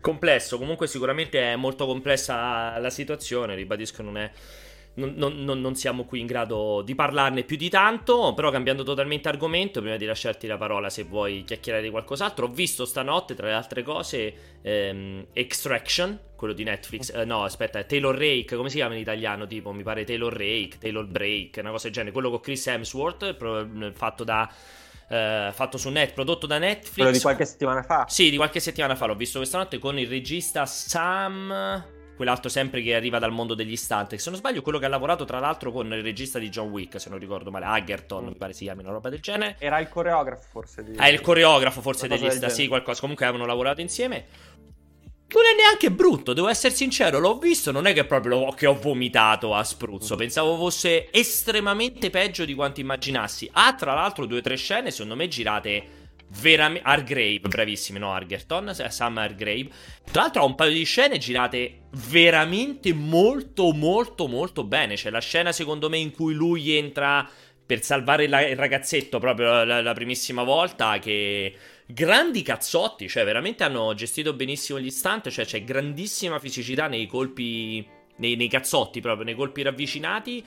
Complesso, comunque sicuramente è molto complessa la situazione, ribadisco non è non, non, non, siamo qui in grado di parlarne più di tanto, però cambiando totalmente argomento, prima di lasciarti la parola se vuoi chiacchierare di qualcos'altro, ho visto stanotte, tra le altre cose, ehm, Extraction, quello di Netflix, eh, no aspetta, Taylor Rake, come si chiama in italiano? Tipo, mi pare Taylor Rake, Taylor Break, una cosa del genere, quello con Chris Hemsworth, fatto da... Uh, fatto su net, prodotto da Netflix. Quello di qualche settimana fa? Sì, di qualche settimana fa l'ho visto questa notte con il regista Sam quell'altro sempre che arriva dal mondo degli stunt. Se non sbaglio, quello che ha lavorato tra l'altro con il regista di John Wick, se non ricordo male, Haggerton, mi pare si chiami una roba del genere. Era il coreografo forse di... Ah, il coreografo forse degli stunt, sì, qualcosa. Comunque avevano lavorato insieme. Non è neanche brutto, devo essere sincero, l'ho visto, non è che proprio che ho vomitato a spruzzo, pensavo fosse estremamente peggio di quanto immaginassi. Ha tra l'altro due o tre scene, secondo me, girate veramente Argrave, bravissimi, no Argerton, Sam Argrave. Tra l'altro ha un paio di scene girate veramente molto molto molto bene. C'è la scena secondo me in cui lui entra per salvare la, il ragazzetto proprio la, la, primissima volta che grandi cazzotti, cioè veramente hanno gestito benissimo gli stunt, cioè c'è grandissima fisicità nei colpi nei, nei cazzotti proprio, nei colpi ravvicinati.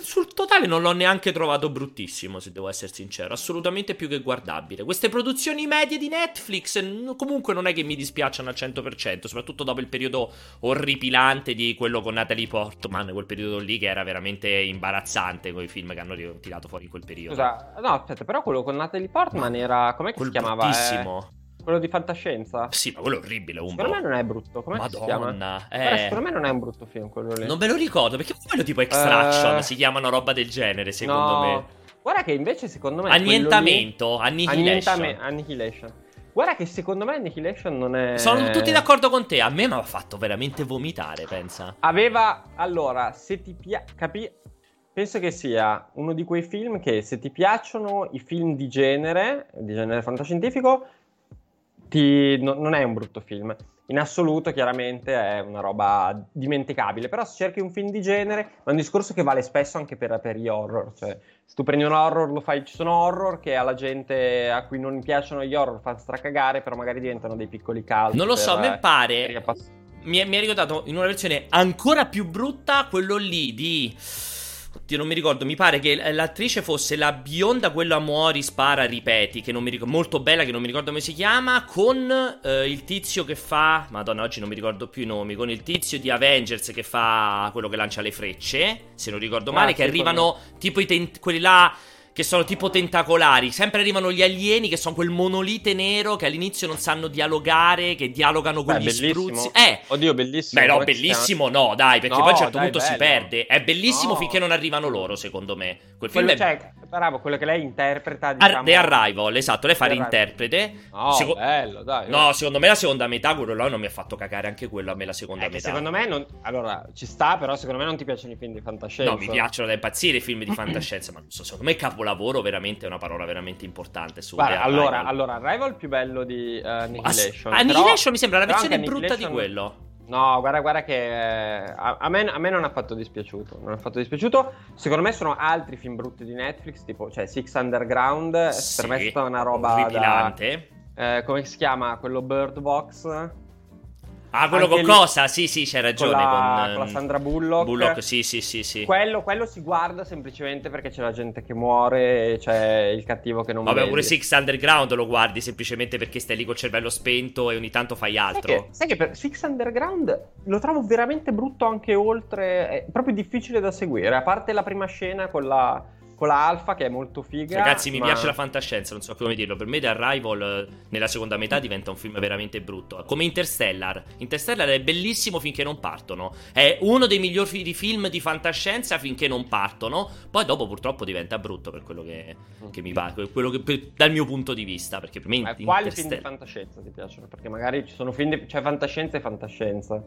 Sul totale non l'ho neanche trovato bruttissimo, se devo essere sincero. Assolutamente più che guardabile. Queste produzioni medie di Netflix comunque non è che mi dispiacciono al 100%, soprattutto dopo il periodo orripilante di quello con Natalie Portman, quel periodo lì che era veramente imbarazzante con i film che hanno tirato fuori in quel periodo. Scusa, no, aspetta, però quello con Natalie Portman era... com'è che si chiamava? Bruttissimo. Eh... Quello di fantascienza? Sì, ma quello è orribile. Un secondo me non è brutto. Come si chiama? Eh... Guarda, secondo me non è un brutto film quello lì. Non me lo ricordo perché quello tipo Extraction uh... si chiamano roba del genere, secondo no. me. Guarda che invece secondo me Annientamento, lì... Annihilation. Annientame... Annihilation. Guarda che secondo me Annihilation non è Sono tutti d'accordo con te. A me mi ha fatto veramente vomitare, pensa. Aveva allora, se ti piace capi Penso che sia uno di quei film che se ti piacciono i film di genere, di genere fantascientifico, ti, no, non è un brutto film. In assoluto, chiaramente, è una roba dimenticabile. Però se cerchi un film di genere, è un discorso che vale spesso anche per, per gli horror. Cioè, se tu prendi un horror, lo fai. Ci sono horror che alla gente a cui non piacciono gli horror fanno stracagare, però magari diventano dei piccoli calci. Non lo so, a me pare. Mi, mi ha ricordato in una versione ancora più brutta quello lì di Oddio, non mi ricordo, mi pare che l'attrice fosse la bionda, quella muori, spara, ripeti, che non mi ricordo, molto bella, che non mi ricordo come si chiama, con eh, il tizio che fa, madonna, oggi non mi ricordo più i nomi, con il tizio di Avengers che fa quello che lancia le frecce, se non ricordo male, ah, che arrivano tipo i tent- quelli là che sono tipo tentacolari. Sempre arrivano gli alieni che sono quel monolite nero che all'inizio non sanno dialogare, che dialogano con Beh, gli bellissimo. spruzzi. Eh! Oddio, bellissimo. Beh, no, bellissimo no, dai, perché no, poi a un certo dai, punto bello. si perde. È bellissimo no. finché non arrivano loro, secondo me. Quel film quello, è... Cioè, bravo, quello che lei interpreta, diciamo... Ar- The Arrival, esatto, lei fa l'interprete. No, Seco- bello, dai. No, secondo me la seconda metà, quello là non mi ha fatto cagare anche quello a me la seconda metà. Secondo me non... Allora, ci sta, però secondo me non ti piacciono i film di fantascienza. No, mi piacciono da impazzire i film di fantascienza, ma non so, secondo me capolavoro veramente è una parola veramente importante su Guarda, allora, allora, Arrival più bello di uh, Annihilation. Annihilation però, mi sembra la versione brutta di quello. No, guarda, guarda che eh, a, a, me, a, me, non ha fatto dispiaciuto. Non ha fatto dispiaciuto. Secondo me sono altri film brutti di Netflix, tipo, cioè Six Underground. Sì, per me è stata una roba da, eh, come si chiama? Quello Bird Box. Ah, quello Anche con lì, cosa? Sì, sì, c'hai ragione. Con la, con la ehm, Sandra Bullock. Bullock, sì, sì, sì, sì. Quello, quello, si guarda semplicemente perché c'è la gente che muore c'è il cattivo che non Vabbè, vedi. pure Six Underground lo guardi semplicemente perché stai lì col cervello spento e ogni tanto fai altro. Sai che, sai che per Six Underground lo trovo veramente brutto anche oltre... È proprio difficile da seguire. A parte la prima scena con la la Alfa che è molto figa. Ragazzi, mi ma... piace la fantascienza, non so come dirlo. Per me The Arrival eh, nella seconda metà diventa un film veramente brutto. Come Interstellar. Interstellar è bellissimo finché non partono. È uno dei migliori film di fantascienza finché non partono. Poi dopo purtroppo diventa brutto per quello che, che mi pare. Quello che, per, dal mio punto di vista. Perché per me... Ma quali film di fantascienza ti piacciono? Perché magari ci sono film di... C'è fantascienza e fantascienza.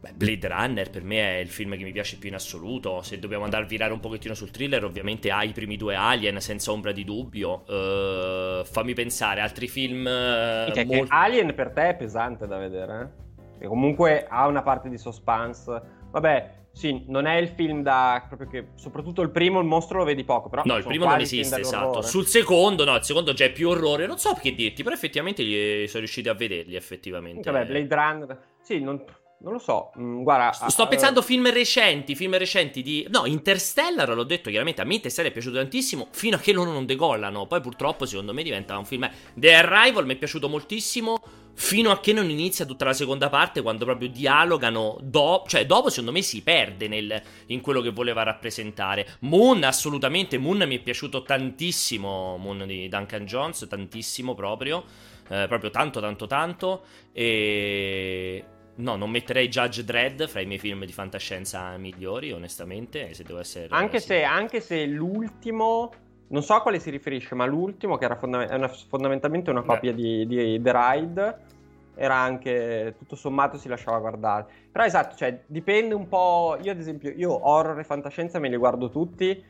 Beh, Blade Runner per me è il film che mi piace più in assoluto. Se dobbiamo andare a virare un pochettino sul thriller, ovviamente ha i primi due Alien, senza ombra di dubbio. Uh, fammi pensare, altri film. Uh, che, molto... che Alien per te è pesante da vedere, eh? E comunque ha una parte di suspense. Vabbè, sì, non è il film da. proprio che. Soprattutto il primo, il mostro lo vedi poco. Però no, il primo non esiste, esatto. Sul secondo, no, il secondo già è più orrore. Non so che dirti, però effettivamente gli sono riusciti a vederli, effettivamente. Vabbè, Blade Runner. Sì, non non lo so, mm, guarda... Sto pensando a film recenti, film recenti di... No, Interstellar, l'ho detto chiaramente, a me Interstellar è piaciuto tantissimo, fino a che loro non decollano. Poi purtroppo secondo me diventa un film... The Arrival mi è piaciuto moltissimo, fino a che non inizia tutta la seconda parte, quando proprio dialogano, do... cioè dopo secondo me si perde nel... in quello che voleva rappresentare. Moon, assolutamente, Moon mi è piaciuto tantissimo, Moon di Duncan Jones, tantissimo proprio, eh, proprio tanto, tanto, tanto, e... No, non metterei Judge Dredd fra i miei film di fantascienza migliori, onestamente, se devo essere... Anche, se, anche se l'ultimo, non so a quale si riferisce, ma l'ultimo, che era fonda- una, fondamentalmente una copia di, di, The Ride, era anche, tutto sommato, si lasciava guardare. Però esatto, cioè, dipende un po'... Io ad esempio, io horror e fantascienza me li guardo tutti.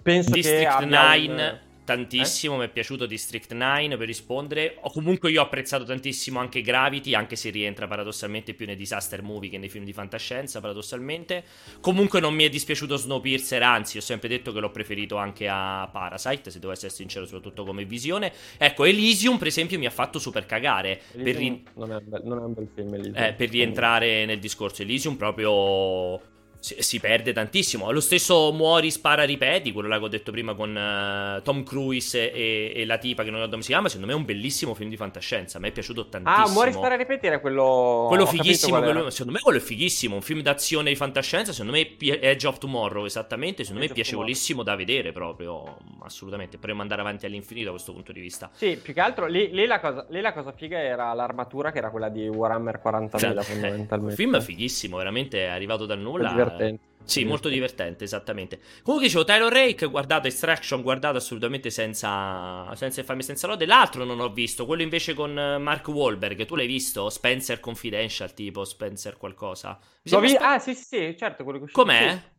Penso District che abbia 9... Un tantissimo, eh? mi è piaciuto District 9 per rispondere. O comunque io ho apprezzato tantissimo anche Gravity, anche se rientra paradossalmente più nei disaster movie che nei film di fantascienza, paradossalmente. Comunque non mi è dispiaciuto Snowpiercer, anzi ho sempre detto che l'ho preferito anche a Parasite, se devo essere sincero, soprattutto come visione. Ecco, Elysium per esempio mi ha fatto super cagare. Per, ri- non, è be- non, è un bel film Elysium. Eh, per rientrare nel discorso Elysium proprio si, si, perde tantissimo. Lo stesso Muori, spara, ripeti, quello là che ho detto prima con uh, Tom Cruise e, e, la tipa che non so come si chiama, secondo me è un bellissimo film di fantascienza, a me è piaciuto tantissimo. Ah, Muori, spara, ripeti era quello... Quello fighissimo, quello, secondo me quello è fighissimo, un film d'azione di fantascienza, secondo me è Edge of Tomorrow, esattamente, secondo Edge me è piacevolissimo da vedere proprio, assolutamente, potremmo andare avanti all'infinito da questo punto di vista. Sì, più che altro lì, lì, la, cosa, lì la cosa figa era l'armatura che era quella di Warhammer 40.000 cioè, fondamentalmente. Un film fighissimo, veramente è arrivato dal nulla divertente. Sì, molto divertente, esattamente. Comunque dicevo, Tyler Rake, guardato Extraction, guardato assolutamente senza, senza farmi senza lode. L'altro non ho visto, quello invece con eh, Mark Wahlberg, tu l'hai visto? Spencer Confidential, tipo Spencer qualcosa. Vi... Sp- ah, sì, sì, sì, certo, quello che Com'è? Sì.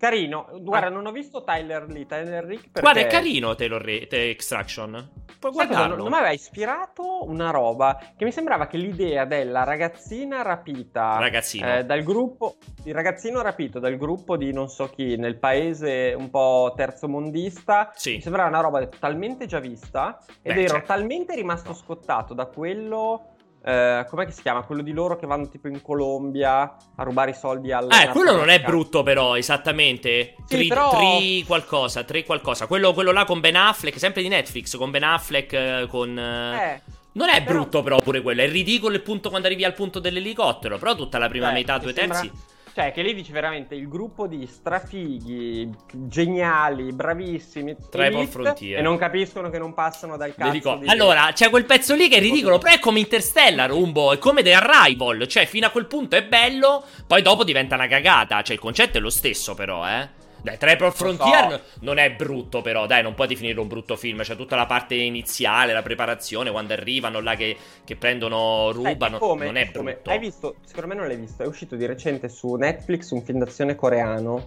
Carino, guarda, ah. non ho visto Tyler Lee, Tyler Rick perché... Guarda, è carino Taylor Re- Extraction. Puoi guardarlo. Non, non mi aveva ispirato una roba che mi sembrava che l'idea della ragazzina rapita Ragazzino. Eh, dal gruppo, il ragazzino rapito dal gruppo di non so chi nel paese un po' terzomondista, sì. mi sembrava una roba talmente già vista ed Beh, ero certo. talmente rimasto scottato da quello Uh, com'è che si chiama? Quello di loro che vanno tipo in Colombia a rubare i soldi al. Eh, quello non è brutto, però, esattamente. Sì, tri, però... tri qualcosa, tri qualcosa. Quello, quello, là con Ben Affleck, sempre di Netflix, con Ben Affleck, eh, con. Eh. Non è però... brutto, però, pure quello. È ridicolo il punto quando arrivi al punto dell'elicottero. Però tutta la prima Beh, metà, due sembra... Cioè, che lì dici veramente il gruppo di strafighi, geniali, bravissimi. Tribal Frontier. E non capiscono che non passano dal cazzo. Di... Allora, c'è quel pezzo lì che è ridicolo, però è come Interstellar, Umbo, è come The Arrival. Cioè, fino a quel punto è bello, poi dopo diventa una cagata. Cioè, il concetto è lo stesso, però, eh. Dai, Trapper Frontier so. non è brutto, però, dai, non puoi definire un brutto film. C'è tutta la parte iniziale, la preparazione, quando arrivano là che, che prendono, rubano. Eh, come, non è come. brutto. Hai visto? Secondo me non l'hai visto. È uscito di recente su Netflix un film d'azione coreano.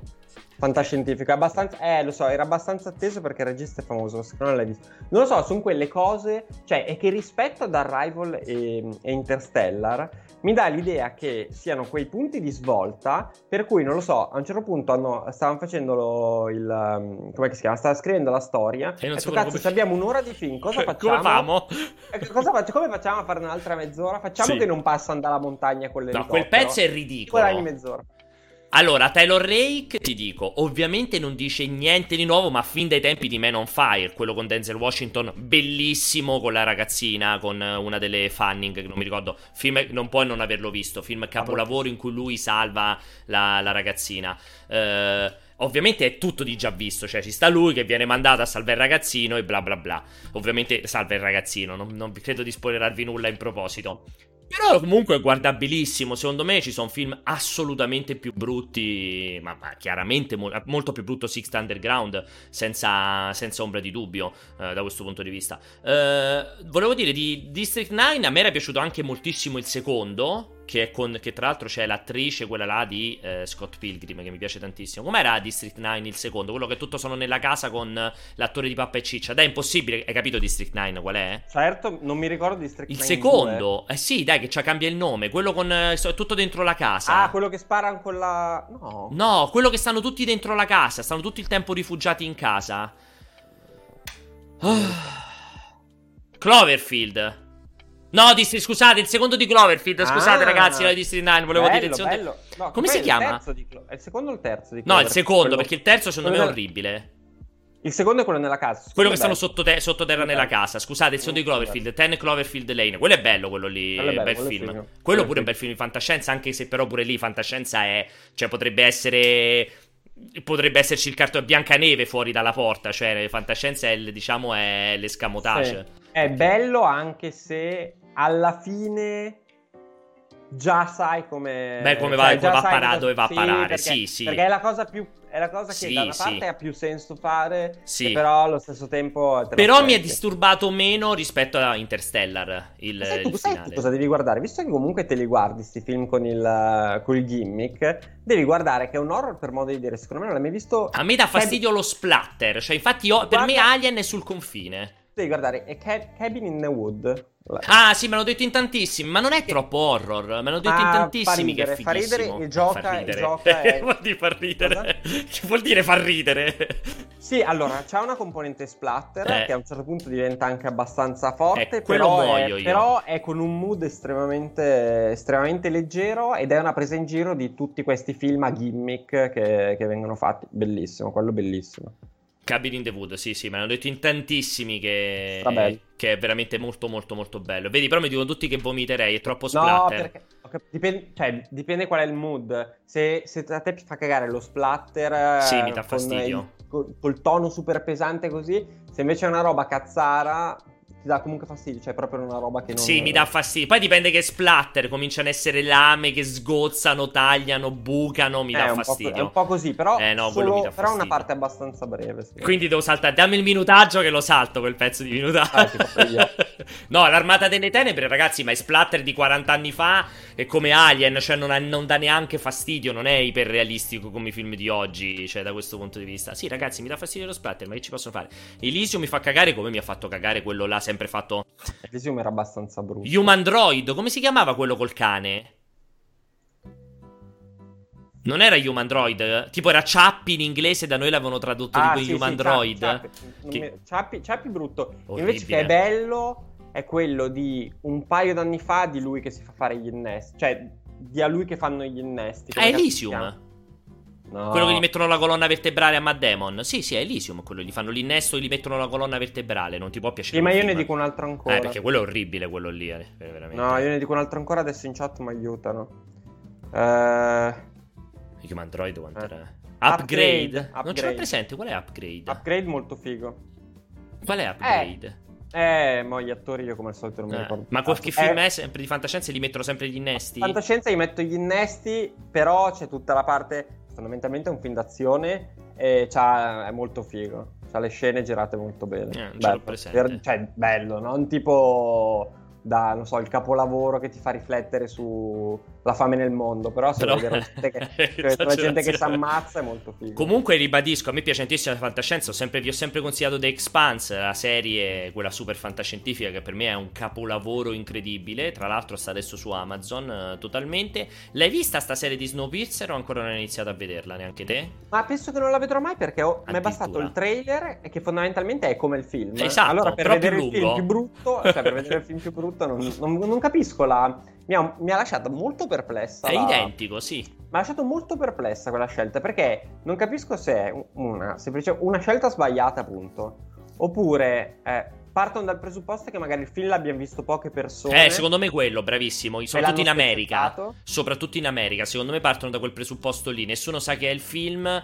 Fantascientifico, abbastanza, eh lo so, era abbastanza atteso perché il regista è famoso, secondo me non l'hai visto. Non lo so, sono quelle cose, cioè, è che rispetto ad Arrival e, e Interstellar, mi dà l'idea che siano quei punti di svolta per cui, non lo so, a un certo punto hanno, stavano facendo il... Um, come si chiama? Stava scrivendo la storia. E non detto, cazzo, come... abbiamo un'ora di film, cosa facciamo? come? Eh, cosa faccio? Come facciamo a fare un'altra mezz'ora? Facciamo sì. che non passano dalla montagna con le No, quel pezzo è ridicolo. Guadagni mezz'ora. Allora, Taylor Rake, ti dico, ovviamente non dice niente di nuovo, ma fin dai tempi di Man on Fire, quello con Denzel Washington, bellissimo con la ragazzina, con una delle Fanning, non mi ricordo, film, non puoi non averlo visto, film capolavoro in cui lui salva la, la ragazzina. Eh, ovviamente è tutto di già visto, cioè ci sta lui che viene mandato a salvare il ragazzino e bla bla bla. Ovviamente salva il ragazzino, non, non credo di spoilerarvi nulla in proposito. Però comunque è guardabilissimo. Secondo me ci sono film assolutamente più brutti, ma, ma chiaramente mo- molto più brutto Sixth Underground, senza, senza ombra di dubbio eh, da questo punto di vista. Eh, volevo dire, di District 9 a me era piaciuto anche moltissimo il secondo, che, con, che, tra l'altro c'è l'attrice, quella là di eh, Scott Pilgrim, che mi piace tantissimo. Com'era District 9 il secondo? Quello che tutto sono nella casa con l'attore di Pappa e Ciccia. Dai, è impossibile. Hai capito District 9 qual è? Certo, non mi ricordo District il 9. Il secondo? 2. Eh sì, dai, che ci cambia il nome. Quello con. Eh, tutto dentro la casa. Ah, quello che sparano con la. No. No, quello che stanno tutti dentro la casa. Stanno tutto il tempo rifugiati in casa. Oh. Cloverfield. No, distri- scusate, il secondo di Cloverfield. Scusate, ah, ragazzi, la District 9. Volevo bello, dire il secondo. Bello. No, Come si chiama? Clo- è il secondo o il terzo di Cloverfield? No, il secondo, quello... perché il terzo secondo me è orribile. Il secondo è quello nella casa. Quello che stanno sottoterra sotto nella casa. Scusate, il secondo di Cloverfield. Ten Cloverfield Lane. Quello è bello, quello lì. Quello è bello, bel quello film. Quello, quello pure è un bel film di fantascienza. Anche se però pure lì fantascienza è. Cioè, potrebbe essere potrebbe esserci il cartone Biancaneve fuori dalla porta, cioè fantascienza è, diciamo, è l'escamotage. Sì. È bello anche se alla fine già sai come, Beh, come va, cioè, come va a parare, dove va a parare. Perché, sì, sì. Perché è la cosa più. È la cosa che sì, da una sì. parte ha più senso fare, sì. però allo stesso tempo. Però mi è disturbato meno rispetto a Interstellar. Il, sai, tu, il sai cosa devi guardare? Visto che comunque te li guardi, questi film con il, con il gimmick, devi guardare che è un horror per modo di dire. Secondo me non l'hai mai visto. A me dà fastidio Cab- lo splatter. Cioè, infatti, io, per me Alien è sul confine. Devi guardare, è Cabin in the Wood. Ah, sì, me l'hanno detto in tantissimi. Ma non è troppo horror. Me l'hanno detto ah, in tantissimi. Ridere, che è fa ridere e gioca. Fa ridere. E gioca è... [laughs] vuol dire far ridere. Che vuol dire far ridere? Sì, allora c'è una componente splatter eh. che a un certo punto diventa anche abbastanza forte. Eh, però, è, però è con un mood estremamente, estremamente leggero ed è una presa in giro di tutti questi film a gimmick che, che vengono fatti. Bellissimo, quello bellissimo. Cabin in the Wood, sì, sì, me l'hanno detto in tantissimi che, che è veramente molto, molto, molto bello. Vedi, però mi dicono tutti che vomiterei, è troppo splatter. No, perché dipende, cioè, dipende qual è il mood. Se, se, a te fa cagare lo splatter, sì, mi dà fastidio. Il, col, col tono super pesante così, se invece è una roba cazzara, ti dà comunque fastidio, cioè proprio una roba che non... Sì, mi dà fastidio. Poi dipende che splatter, cominciano a essere lame che sgozzano, tagliano, bucano, mi eh, dà fastidio. è un po' così, però, eh, no, solo, però una parte abbastanza breve. Sì. Quindi devo saltare, dammi il minutaggio che lo salto quel pezzo di minutaggio. Ah, [laughs] no, l'Armata delle Tenebre, ragazzi, ma è splatter di 40 anni fa e come Alien, cioè non, ha, non dà neanche fastidio, non è iperrealistico come i film di oggi, cioè da questo punto di vista. Sì, ragazzi, mi dà fastidio lo splatter, ma che ci posso fare? Elysium mi fa cagare come mi ha fatto cagare quello là, sempre fatto Elysium era abbastanza brutto. Human Droid, come si chiamava quello col cane? Non era Human Droid, tipo era Chappie in inglese, da noi l'avevano tradotto ah, tipo sì, Human sì, Droid. Chappie, che... Chappie, Chappie brutto. Orribile. Invece che è bello è quello di un paio d'anni fa di lui che si fa fare gli innesti, cioè di a lui che fanno gli innesti. È Elysium. No. Quello che gli mettono la colonna vertebrale a Matt Damon. Sì, sì, è Elysium. Quello gli fanno l'innesto e gli mettono la colonna vertebrale. Non ti può piacere. Sì, ma io ne dico un altro ancora. Eh, perché quello è orribile, quello lì. Eh, veramente. No, io ne dico un altro ancora. Adesso in chat mi aiutano. Eh. Chiama Android quanto eh. era? Upgrade. upgrade. Non ce l'ho presente. Qual è Upgrade? Upgrade molto figo. Qual è Upgrade? Eh, eh mo gli attori io come al solito non mi eh. ricordo. Ma qualche eh. film è sempre di fantascienza e gli mettono sempre gli innesti? Fantascienza gli metto gli innesti, però c'è tutta la parte fondamentalmente è un film d'azione e è molto figo. Ha le scene girate molto bene. Eh, bello, per, cioè, bello, non tipo da, non so, il capolavoro che ti fa riflettere sulla fame nel mondo, però se però... vedere gente la gente che [laughs] si ammazza è molto figo. Comunque ribadisco, a me piace tantissimo la fantascienza, ho sempre, vi ho sempre consigliato The Expanse, la serie, quella super fantascientifica che per me è un capolavoro incredibile, tra l'altro sta adesso su Amazon uh, totalmente. L'hai vista sta serie di Snowpiercer o ancora non hai iniziato a vederla, neanche te? Ma penso che non la vedrò mai perché ho, mi è bastato il trailer e che fondamentalmente è come il film. Esatto, allora per vedere il film più brutto, cioè per vedere il film più brutto brutto, non, non, non capisco la... Mi ha, mi ha, lasciato molto perplessa. È la... identico, sì. Mi ha lasciato molto perplessa quella scelta perché non capisco se è una, semplice, una scelta sbagliata, appunto. Oppure eh, partono dal presupposto che magari il film l'abbiano visto poche persone. Eh, secondo me quello, bravissimo. Soprattutto in America. Soprattutto in America. Secondo me partono da quel presupposto lì. Nessuno sa che è il film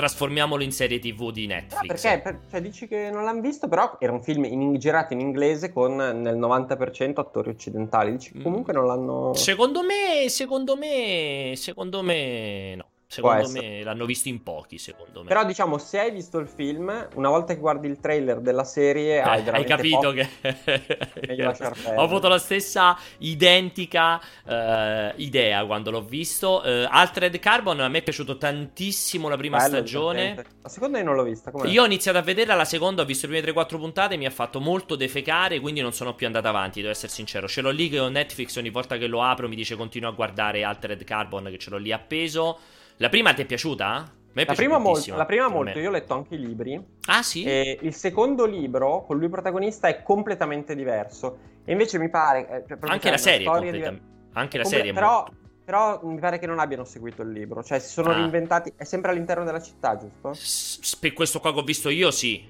trasformiamolo in serie tv di Netflix. No, perché? Per, cioè, dici che non l'hanno visto, però era un film in, girato in inglese con nel 90% attori occidentali. Dici che comunque non l'hanno... Secondo me, secondo me, secondo me no. Secondo me l'hanno visto in pochi, secondo me. Però diciamo, se hai visto il film, una volta che guardi il trailer della serie, eh, hai, hai capito che... [laughs] Ho avuto la stessa identica uh, idea quando l'ho visto. Uh, Altered Carbon a me è piaciuto tantissimo la prima Bello, stagione. La seconda io non l'ho vista. Com'è? Io ho iniziato a vederla, la seconda ho visto le prime 3-4 puntate, mi ha fatto molto defecare, quindi non sono più andato avanti, devo essere sincero. Ce l'ho lì che ho Netflix, ogni volta che lo apro mi dice continua a guardare Altered Carbon, che ce l'ho lì appeso. La prima ti è piaciuta? È la, prima molto, la prima molto, io ho letto anche i libri. Ah sì? E il secondo libro, con lui protagonista, è completamente diverso. E invece mi pare... Eh, anche la serie è completamente... Anche la serie Però, molto... però mi pare che non abbiano seguito il libro. Cioè si sono ah. reinventati... È sempre all'interno della città, giusto? S- per questo qua che ho visto io, sì.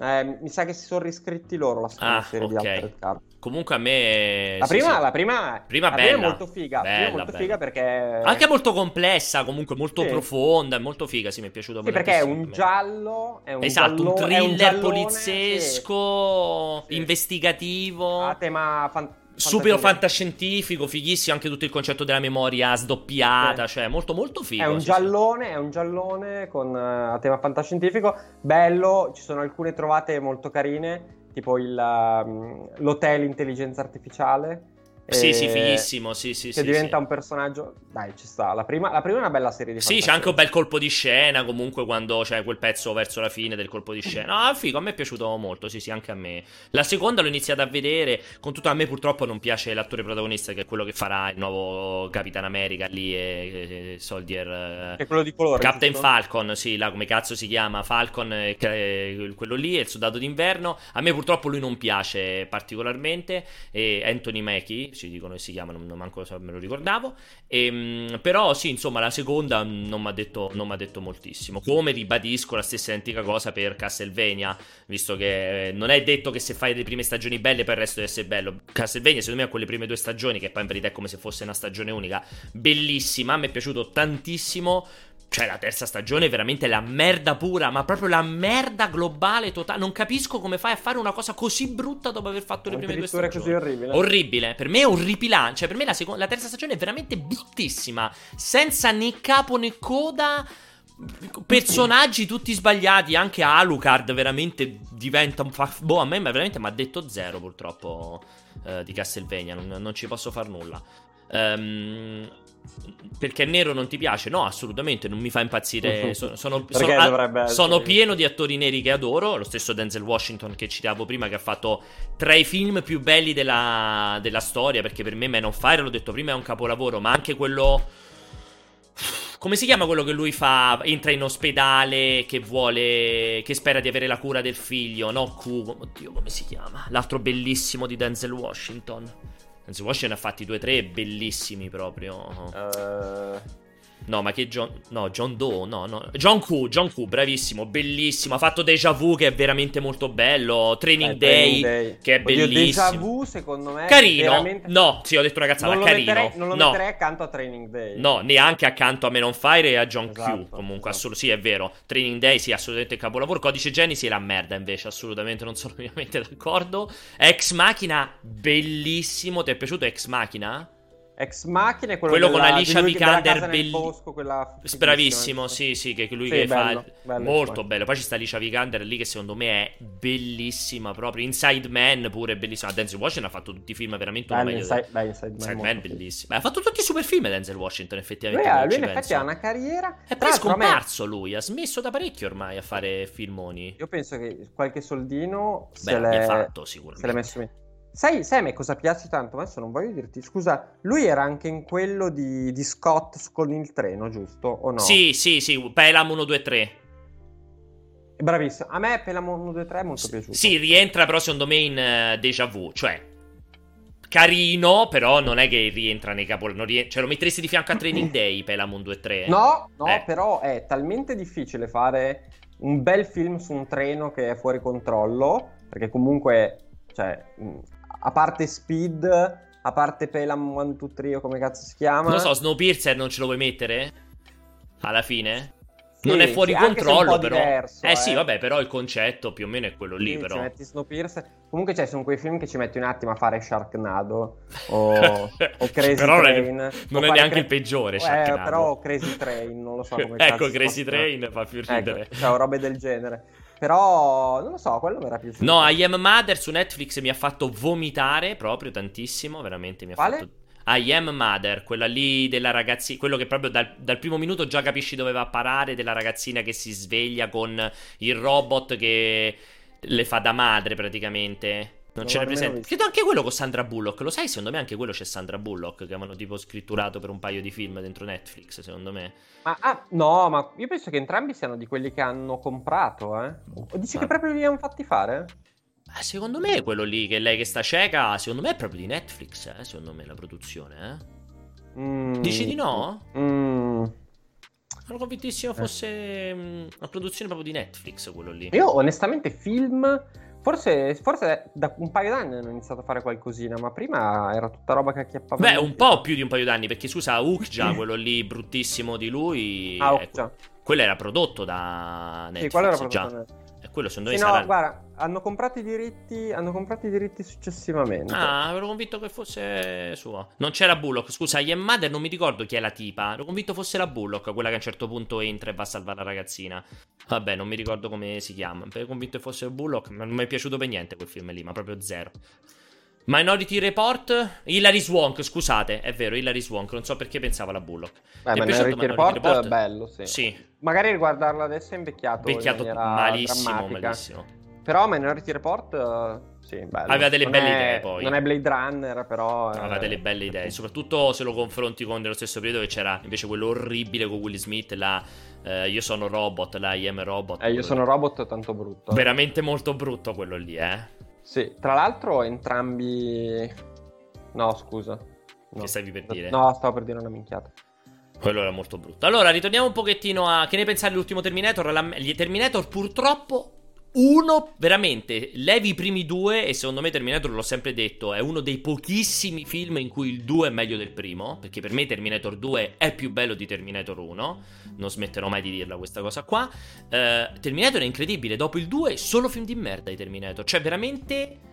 Eh, mi sa che si sono riscritti loro la ah, serie okay. di Altered Carbon. Comunque a me. La prima, sì, la prima, prima la bella. Prima è molto figa. Bella, prima è molto bella. figa perché. Anche molto complessa, comunque molto sì. profonda. Molto figa. Sì, mi è piaciuto molto. Sì, perché è un giallo. È un esatto, giallo, un thriller un giallone, poliziesco, sì. investigativo. A tema fan- Super fantascientifico, fighissimo anche tutto il concetto della memoria sdoppiata, cioè molto molto figo. È un giallone, sì. è un giallone con uh, a tema fantascientifico, bello, ci sono alcune trovate molto carine tipo il, um, l'hotel intelligenza artificiale. Sì, sì, fighissimo, sì, sì, che sì, diventa sì. un personaggio... Dai, ci sta. La prima, la prima è una bella serie di Sì, c'è anche un bel colpo di scena comunque quando c'è quel pezzo verso la fine del colpo di scena. Ah, figo, a me è piaciuto molto, sì, sì, anche a me. La seconda l'ho iniziata a vedere, con tutto a me purtroppo non piace l'attore protagonista che è quello che farà il nuovo Capitan America lì e, e Soldier... È quello di colore. Captain giusto? Falcon, sì, là come cazzo si chiama, Falcon, eh, quello lì, è il soldato d'inverno. A me purtroppo lui non piace particolarmente e Anthony Mackie, ci dicono che si chiamano non manco me lo ricordavo. E, ehm, però sì, insomma, la seconda non mi ha detto, detto, moltissimo. Come ribadisco la stessa identica cosa per Castlevania, visto che non è detto che se fai le prime stagioni belle poi il resto deve essere bello. Castlevania, secondo me, ha quelle prime due stagioni, che poi in verità è come se fosse una stagione unica, bellissima. Mi è piaciuto tantissimo. Cioè, la terza stagione è veramente la merda pura, ma proprio la merda globale totale. Non capisco come fai a fare una cosa così brutta dopo aver fatto le prime due stagioni. così orribile. Orribile. Per me è orripilante. Cioè, per me la, seco- la terza stagione è veramente bruttissima. Senza né capo né coda. Personaggi tutti sbagliati. Anche Alucard veramente diventa un. Fa- boh, a me veramente mi ha detto zero, purtroppo. Uh, di Castlevania. Non, non, ci posso far nulla. Ehm. Perché nero non ti piace? No, assolutamente, non mi fa impazzire. [laughs] Sono, sono, sono, sono, pieno di attori neri che adoro. Lo stesso Denzel Washington che citavo prima, che ha fatto tra i film più belli della, della storia. Perché per me Man on Fire, l'ho detto prima, è un capolavoro. Ma anche quello Come si chiama quello che lui fa? Entra in ospedale che vuole. che spera di avere la cura del figlio. No, Q. Oddio, come si chiama? L'altro bellissimo di Denzel Washington. Denzel Washington ha fatti due o tre bellissimi proprio. Uh... No, ma che John. No, John Doe. No, no. John Q. John Q, bravissimo, bellissimo. Ha fatto Deja Vu, che è veramente molto bello. Training, eh, Day, Training Day, che è Oddio, bellissimo. Deja Vu, secondo me. Carino. Veramente... No, sì, ho detto una cazzata. Non carino. Metterei, non lo no. metterei accanto a Training Day. No, neanche accanto a Men on Fire e a John esatto, Q. Comunque, esatto. assolut- sì, è vero. Training Day, sì, assolutamente il capolavoro. Codice Genesi è la merda, invece. Assolutamente non sono [laughs] ovviamente d'accordo. Ex Machina, bellissimo. Ti è piaciuto Ex Machina? Ex Machina è quello, quello della, con Alicia Vikander belli... bellissimo quella bravissimo sì sì che lui sì, che bello, fa bello, molto bello. bello. Poi ci sta Alicia Vikander lì che secondo me è bellissima proprio. Inside Man pure bellissima. Denzel Washington ha fatto tutti i film veramente uno meglio inside, beh, inside, Inside Man, Man bellissimo ha fatto tutti i super film Denzel Washington effettivamente lui, lui in effetti ha una carriera. È poi scomparso me... lui ha smesso da parecchio ormai a fare filmoni. Io penso che qualche soldino Beh, se l'è fatto sicuramente. se l'è messo in Sai, sai a me cosa piace tanto? Adesso non voglio dirti. Scusa, lui era anche in quello di, di Scott con il treno, giusto? O no? Sì, sì, sì. Pelam 123. Bravissimo. A me Pelam 123 è molto S- piaciuto. Sì, rientra però secondo me in uh, Deja Vu. Cioè, carino, però non è che rientra nei capolavori. Rien- cioè, lo metteresti di fianco a Training Day, [clears throat] Pelam 123? No, no, Eh. però è talmente difficile fare un bel film su un treno che è fuori controllo. Perché comunque, cioè, a parte Speed, a parte Pelam 123 o come cazzo si chiama. Non lo so, Snowpiercer non ce lo vuoi mettere? Alla fine? Sì, non è fuori sì, controllo, però. diverso, eh, sì, eh. vabbè, però il concetto più o meno è quello lì, Sì, però. Ci metti Snowpiercer. Comunque, cioè, sono quei film che ci metti un attimo a fare Sharknado o, [laughs] o Crazy Però non è- Train. non è neanche Cra- il peggiore, Eh, Sharknado. però Crazy Train, non lo so come [laughs] ecco, Crazy Train fa più ridere. Ecco, cioè, robe del genere. Però, non lo so, quello mi era piaciuto. No, I Am Mother su Netflix mi ha fatto vomitare proprio tantissimo, veramente mi ha Quale? fatto... I Am Mother, quella lì della ragazzina, quello che proprio dal, dal primo minuto già capisci dove va a parare, della ragazzina che si sveglia con il robot che le fa da madre praticamente. Non Non ce l'hai presente? visto. Credo anche quello con Sandra Bullock, lo sai? Secondo me anche quello c'è Sandra Bullock, che avevano tipo scritturato per un paio di film dentro Netflix, secondo me. Ma, ah, no, ma io penso che entrambi siano di quelli che hanno comprato, eh. O dici Ah. che proprio li hanno fatti fare? Eh, secondo me quello lì, che lei che sta cieca, secondo me è proprio di Netflix, eh, secondo me la produzione, eh. Mm. Dici di no? Mm. Ero convintissimo fosse mm, una produzione proprio di Netflix quello lì. Io onestamente film, forse, forse da un paio d'anni hanno iniziato a fare qualcosina, ma prima era tutta roba che acchiappava. Beh, un po' più di un paio d'anni, perché scusa, Ukja, [clears throat] quello lì bruttissimo di lui, Ah, già. quello era prodotto da Netflix, Sì, quello era già. proprio E quello secondo Sì, me no, sarà... guarda, hanno comprato i diritti, hanno comprato i diritti successivamente. Ah, ero convinto che fosse suo. Non c'era Bullock. Scusa, Ian Mother non mi ricordo chi è la tipa. Ero convinto fosse la Bullock, quella che a un certo punto entra e va a salvare la ragazzina. Vabbè, non mi ricordo come si chiama. Ero convinto che fosse Bullock. Ma non mi è piaciuto per niente quel film lì, ma proprio zero. Minority Report. Hilary Swank, scusate, è vero, Hilary Swank. Non so perché pensavo alla Bullock. Beh, Ti è ma piaciuto Minority Minority Report, Report? è bello, sì. Sì, Magari riguardarlo adesso è invecchiato, vecchiato in maniera malissimo, drammatica. malissimo. Però Minority Report, eh, sì, bello. Aveva delle Non belle è- idee, poi. Non è Blade Runner, però... eh, Aveva delle belle idee, soprattutto se lo confronti con dello stesso periodo che c'era invece quello orribile con Will Smith, la eh, Io sono robot, la I am robot. Eh, io sono robot tanto brutto. Veramente molto brutto quello lì, eh. Sì, tra l'altro entrambi... No, scusa. No. Che stavi per dire? No, stavo per dire una minchiata. Quello era molto brutto. Allora, ritorniamo un pochettino a. Che ne pensate dell'ultimo Terminator? La- Gli Terminator, purtroppo. Uno, veramente, levi i primi due e secondo me Terminator, l'ho sempre detto, è uno dei pochissimi film in cui il 2 è meglio del primo, perché per me Terminator 2 è più bello di Terminator 1, non smetterò mai di dirla questa cosa qua. Eh, Terminator è incredibile, dopo il 2 solo film di merda i Terminator, cioè veramente...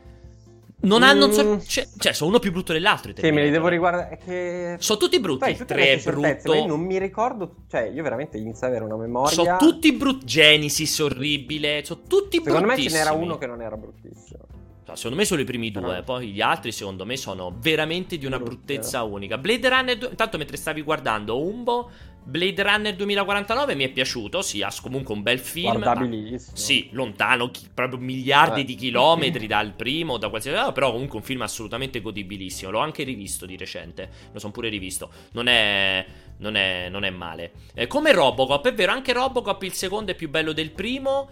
Non hanno... Mm. so- cioè, cioè, sono uno più brutto dell'altro Sì, me li devo Terminator. riguardare. Che... Sono tutti brutti, Sai, 3 è ma io brutto. non mi ricordo. Cioè, io veramente inizio ad avere una memoria. Sono tutti brutti. Genesis orribile. Sono tutti Secondo me ce n'era uno che non era bruttissimo. No, secondo me solo i primi due. Poi gli altri, secondo me, sono veramente di una bruttezza unica. Blade Runner 2. Intanto, mentre stavi guardando Umbo, Blade Runner 2049 mi è piaciuto, sì, ha comunque un bel film. Guardabilissimo. Sì, lontano, chi, proprio miliardi eh. di chilometri [laughs] dal primo, da qualsiasi cosa, però comunque un film assolutamente godibilissimo. L'ho anche rivisto di recente, lo sono pure rivisto. Non è, non è, non è male. Eh, come Robocop, è vero, anche Robocop il secondo è più bello del primo.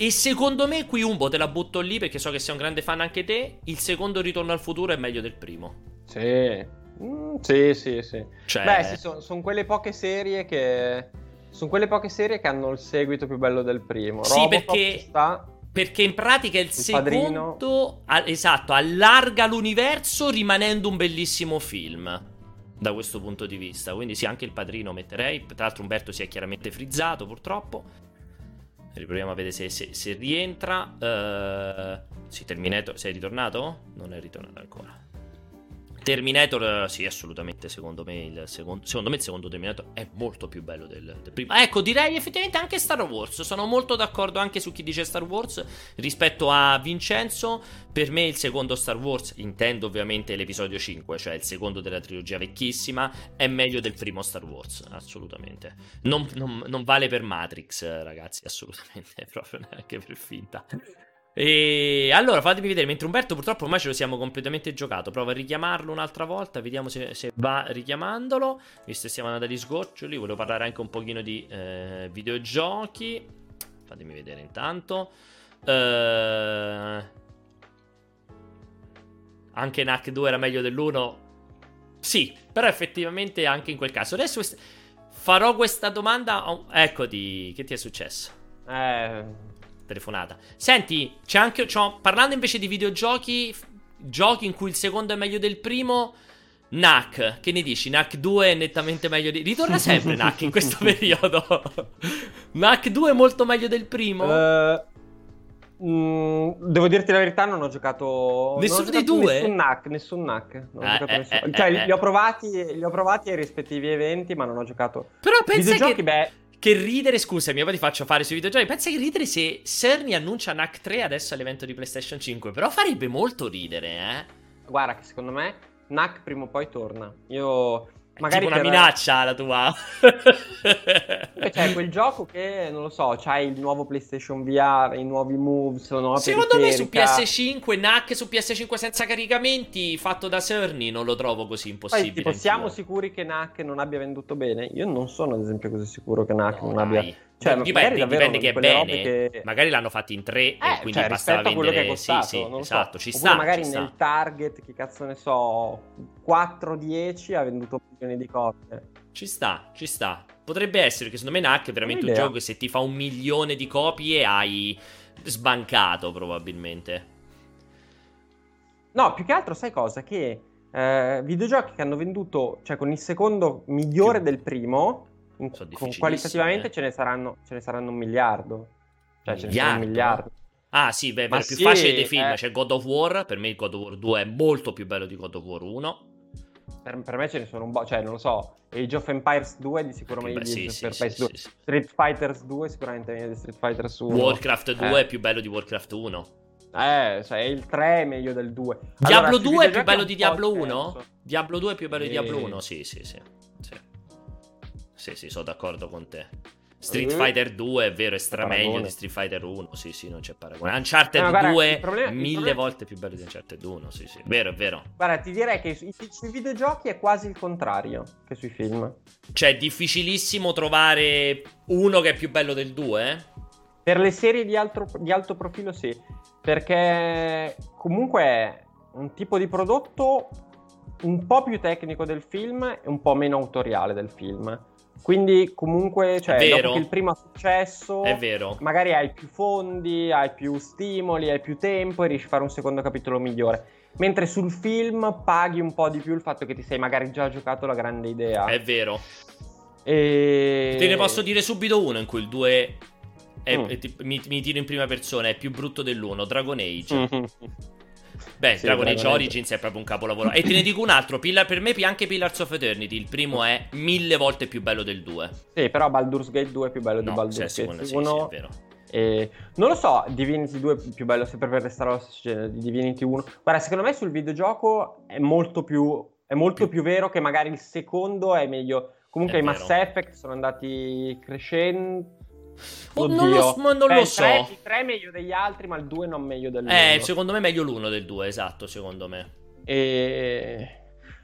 E secondo me, qui Umbo te la butto lì perché so che sei un grande fan anche te. Il secondo Ritorno al futuro è meglio del primo. Sì. Mm, sì, sì, sì. Cioè... Beh, sì, sono son quelle poche serie che. Sono quelle poche serie che hanno il seguito più bello del primo. Sì, Robocop perché. Sta... Perché in pratica il, il secondo. A, esatto, allarga l'universo rimanendo un bellissimo film. Da questo punto di vista. Quindi sì, anche il padrino metterei. Tra l'altro, Umberto si è chiaramente frizzato, purtroppo. Riproviamo a vedere se, se, se rientra. Uh, sì, Terminator. Sei ritornato? Non è ritornato ancora. Terminator, sì, assolutamente. Secondo me, il secondo, secondo me il secondo Terminator è molto più bello del, del, primo. Ecco, direi effettivamente anche Star Wars. Sono molto d'accordo anche su chi dice Star Wars rispetto a Vincenzo. Per me, il secondo Star Wars, intendo ovviamente l'episodio 5, cioè il secondo della trilogia vecchissima, è meglio del primo Star Wars. Assolutamente. Non, non, non vale per Matrix, ragazzi, assolutamente. [laughs] Proprio neanche per finta. E allora fatemi vedere, mentre Umberto purtroppo ormai ce lo siamo completamente giocato. Provo a richiamarlo un'altra volta, vediamo se, se va richiamandolo. Visto che siamo andati agli sgoccioli, volevo parlare anche un pochino di eh, videogiochi. Fatemi vedere intanto. Eh, anche NAC 2 era meglio dell'1. Sì, però effettivamente anche in quel caso. Adesso farò questa domanda. Oh, eccoti, che ti è successo? Eh telefonata. Senti, c'è anche. C'ho, parlando invece di videogiochi, giochi in cui il secondo è meglio del primo. NAC, che ne dici? NAC 2 è nettamente meglio di. Ritorna [laughs] sempre NAC in questo periodo. [laughs] NAC 2 è molto meglio del primo. Uh, mm, devo dirti la verità, non ho giocato. Nessuno dei due? Nessun NAC, nessun NAC. Non eh, ho giocato eh, nessuno. Eh, cioè, eh, li ho, provati, li ho provati ai rispettivi eventi, ma non ho giocato. Però pensa che. Beh, che ridere, scusami, poi ti faccio fare sui videogiochi. Pensa che ridere se Cerny annuncia NAC 3 adesso all'evento di PlayStation 5. Però farebbe molto ridere, eh. Guarda, che secondo me NAC prima o poi torna. Io Magari tipo una per... minaccia la tua. [laughs] C'è cioè, quel gioco che, non lo so, c'hai il nuovo PlayStation VR, i nuovi moves, nuova Secondo me su PS5, NAC su PS5 senza caricamenti, fatto da Cerny, non lo trovo così impossibile. Poi, tipo, siamo sicuri che NAC non abbia venduto bene? Io non sono, ad esempio, così sicuro che NAC no, non abbia... Cioè, dipende, dipende che è bene. Che... Magari l'hanno fatto in tre eh, e quindi cioè, bastava vendere. quello che è costato, sì, sì, esatto, so. ci sta. magari ci nel sta. target, che cazzo ne so, 4-10 ha venduto milioni di copie. Ci sta, ci sta. Potrebbe essere che secondo me NAC è veramente un gioco che se ti fa un milione di copie hai sbancato probabilmente. No, più che altro sai cosa? Che eh, videogiochi che hanno venduto, cioè con il secondo migliore più. del primo in, con, qualitativamente ce ne, saranno, ce ne saranno un miliardo. Cioè, miliardo? ce ne saranno un miliardo. Ah, sì, beh, è più sì, facile dei film. Eh... C'è God of War. Per me, God of War 2 è molto più bello di God of War 1. Per, per me ce ne sono un po', cioè, non lo so. Age of Empires 2 di sicuro meglio di Age of Empires 2. Street Fighters 2 sicuramente meglio di Street Fighters 1. Warcraft 2 eh. è più bello di Warcraft 1. Eh, cioè il 3 è meglio del 2. Diablo allora, 2 è più bello di Diablo 1? Diablo 2 è più bello di Diablo 1? Sì, sì, sì. sì. Sì, sì, sono d'accordo con te. Street Fighter 2 è vero, è strameglio di Street Fighter 1. Sì, sì, non c'è paragone. Uncharted no, guarda, 2 problema, mille problema... volte più bello di Uncharted 1. Sì, sì, vero, è vero. Guarda, ti direi che sui, sui videogiochi è quasi il contrario che sui film. Cioè, è difficilissimo trovare uno che è più bello del 2? Eh? Per le serie di, altro, di alto profilo, sì. Perché comunque è un tipo di prodotto un po' più tecnico del film e un po' meno autoriale del film. Quindi comunque, cioè, dopo che il primo ha successo, è vero. magari hai più fondi, hai più stimoli, hai più tempo e riesci a fare un secondo capitolo migliore. Mentre sul film paghi un po' di più il fatto che ti sei magari già giocato la grande idea. È vero. E... Te ne posso dire subito uno in cui il 2 è, mm. è, mi, mi, tiro in prima persona, è più brutto dell'1, Dragon Age. Beh, sì, Dragon Age Origins è proprio un capolavoro. e te ne dico un altro, Pillar, per me anche Pillars of Eternity, il primo è mille volte più bello del 2. Sì, però Baldur's Gate 2 è più bello no, di Baldur's cioè, Gate 1. Sì, sì. E non lo so, Divinity 2 è più bello sempre per restare allo stesso di Divinity 1. Guarda, secondo me sul videogioco è molto più, è molto più. vero che magari il secondo è meglio Comunque È i Mass. Effect sono andati crescendo. Oh, non lo, ma non Eh, lo so. tre- il 3 è meglio degli altri, ma il 2 non meglio dell'uno. Eh, secondo me è meglio l'uno del due, esatto, secondo me. E...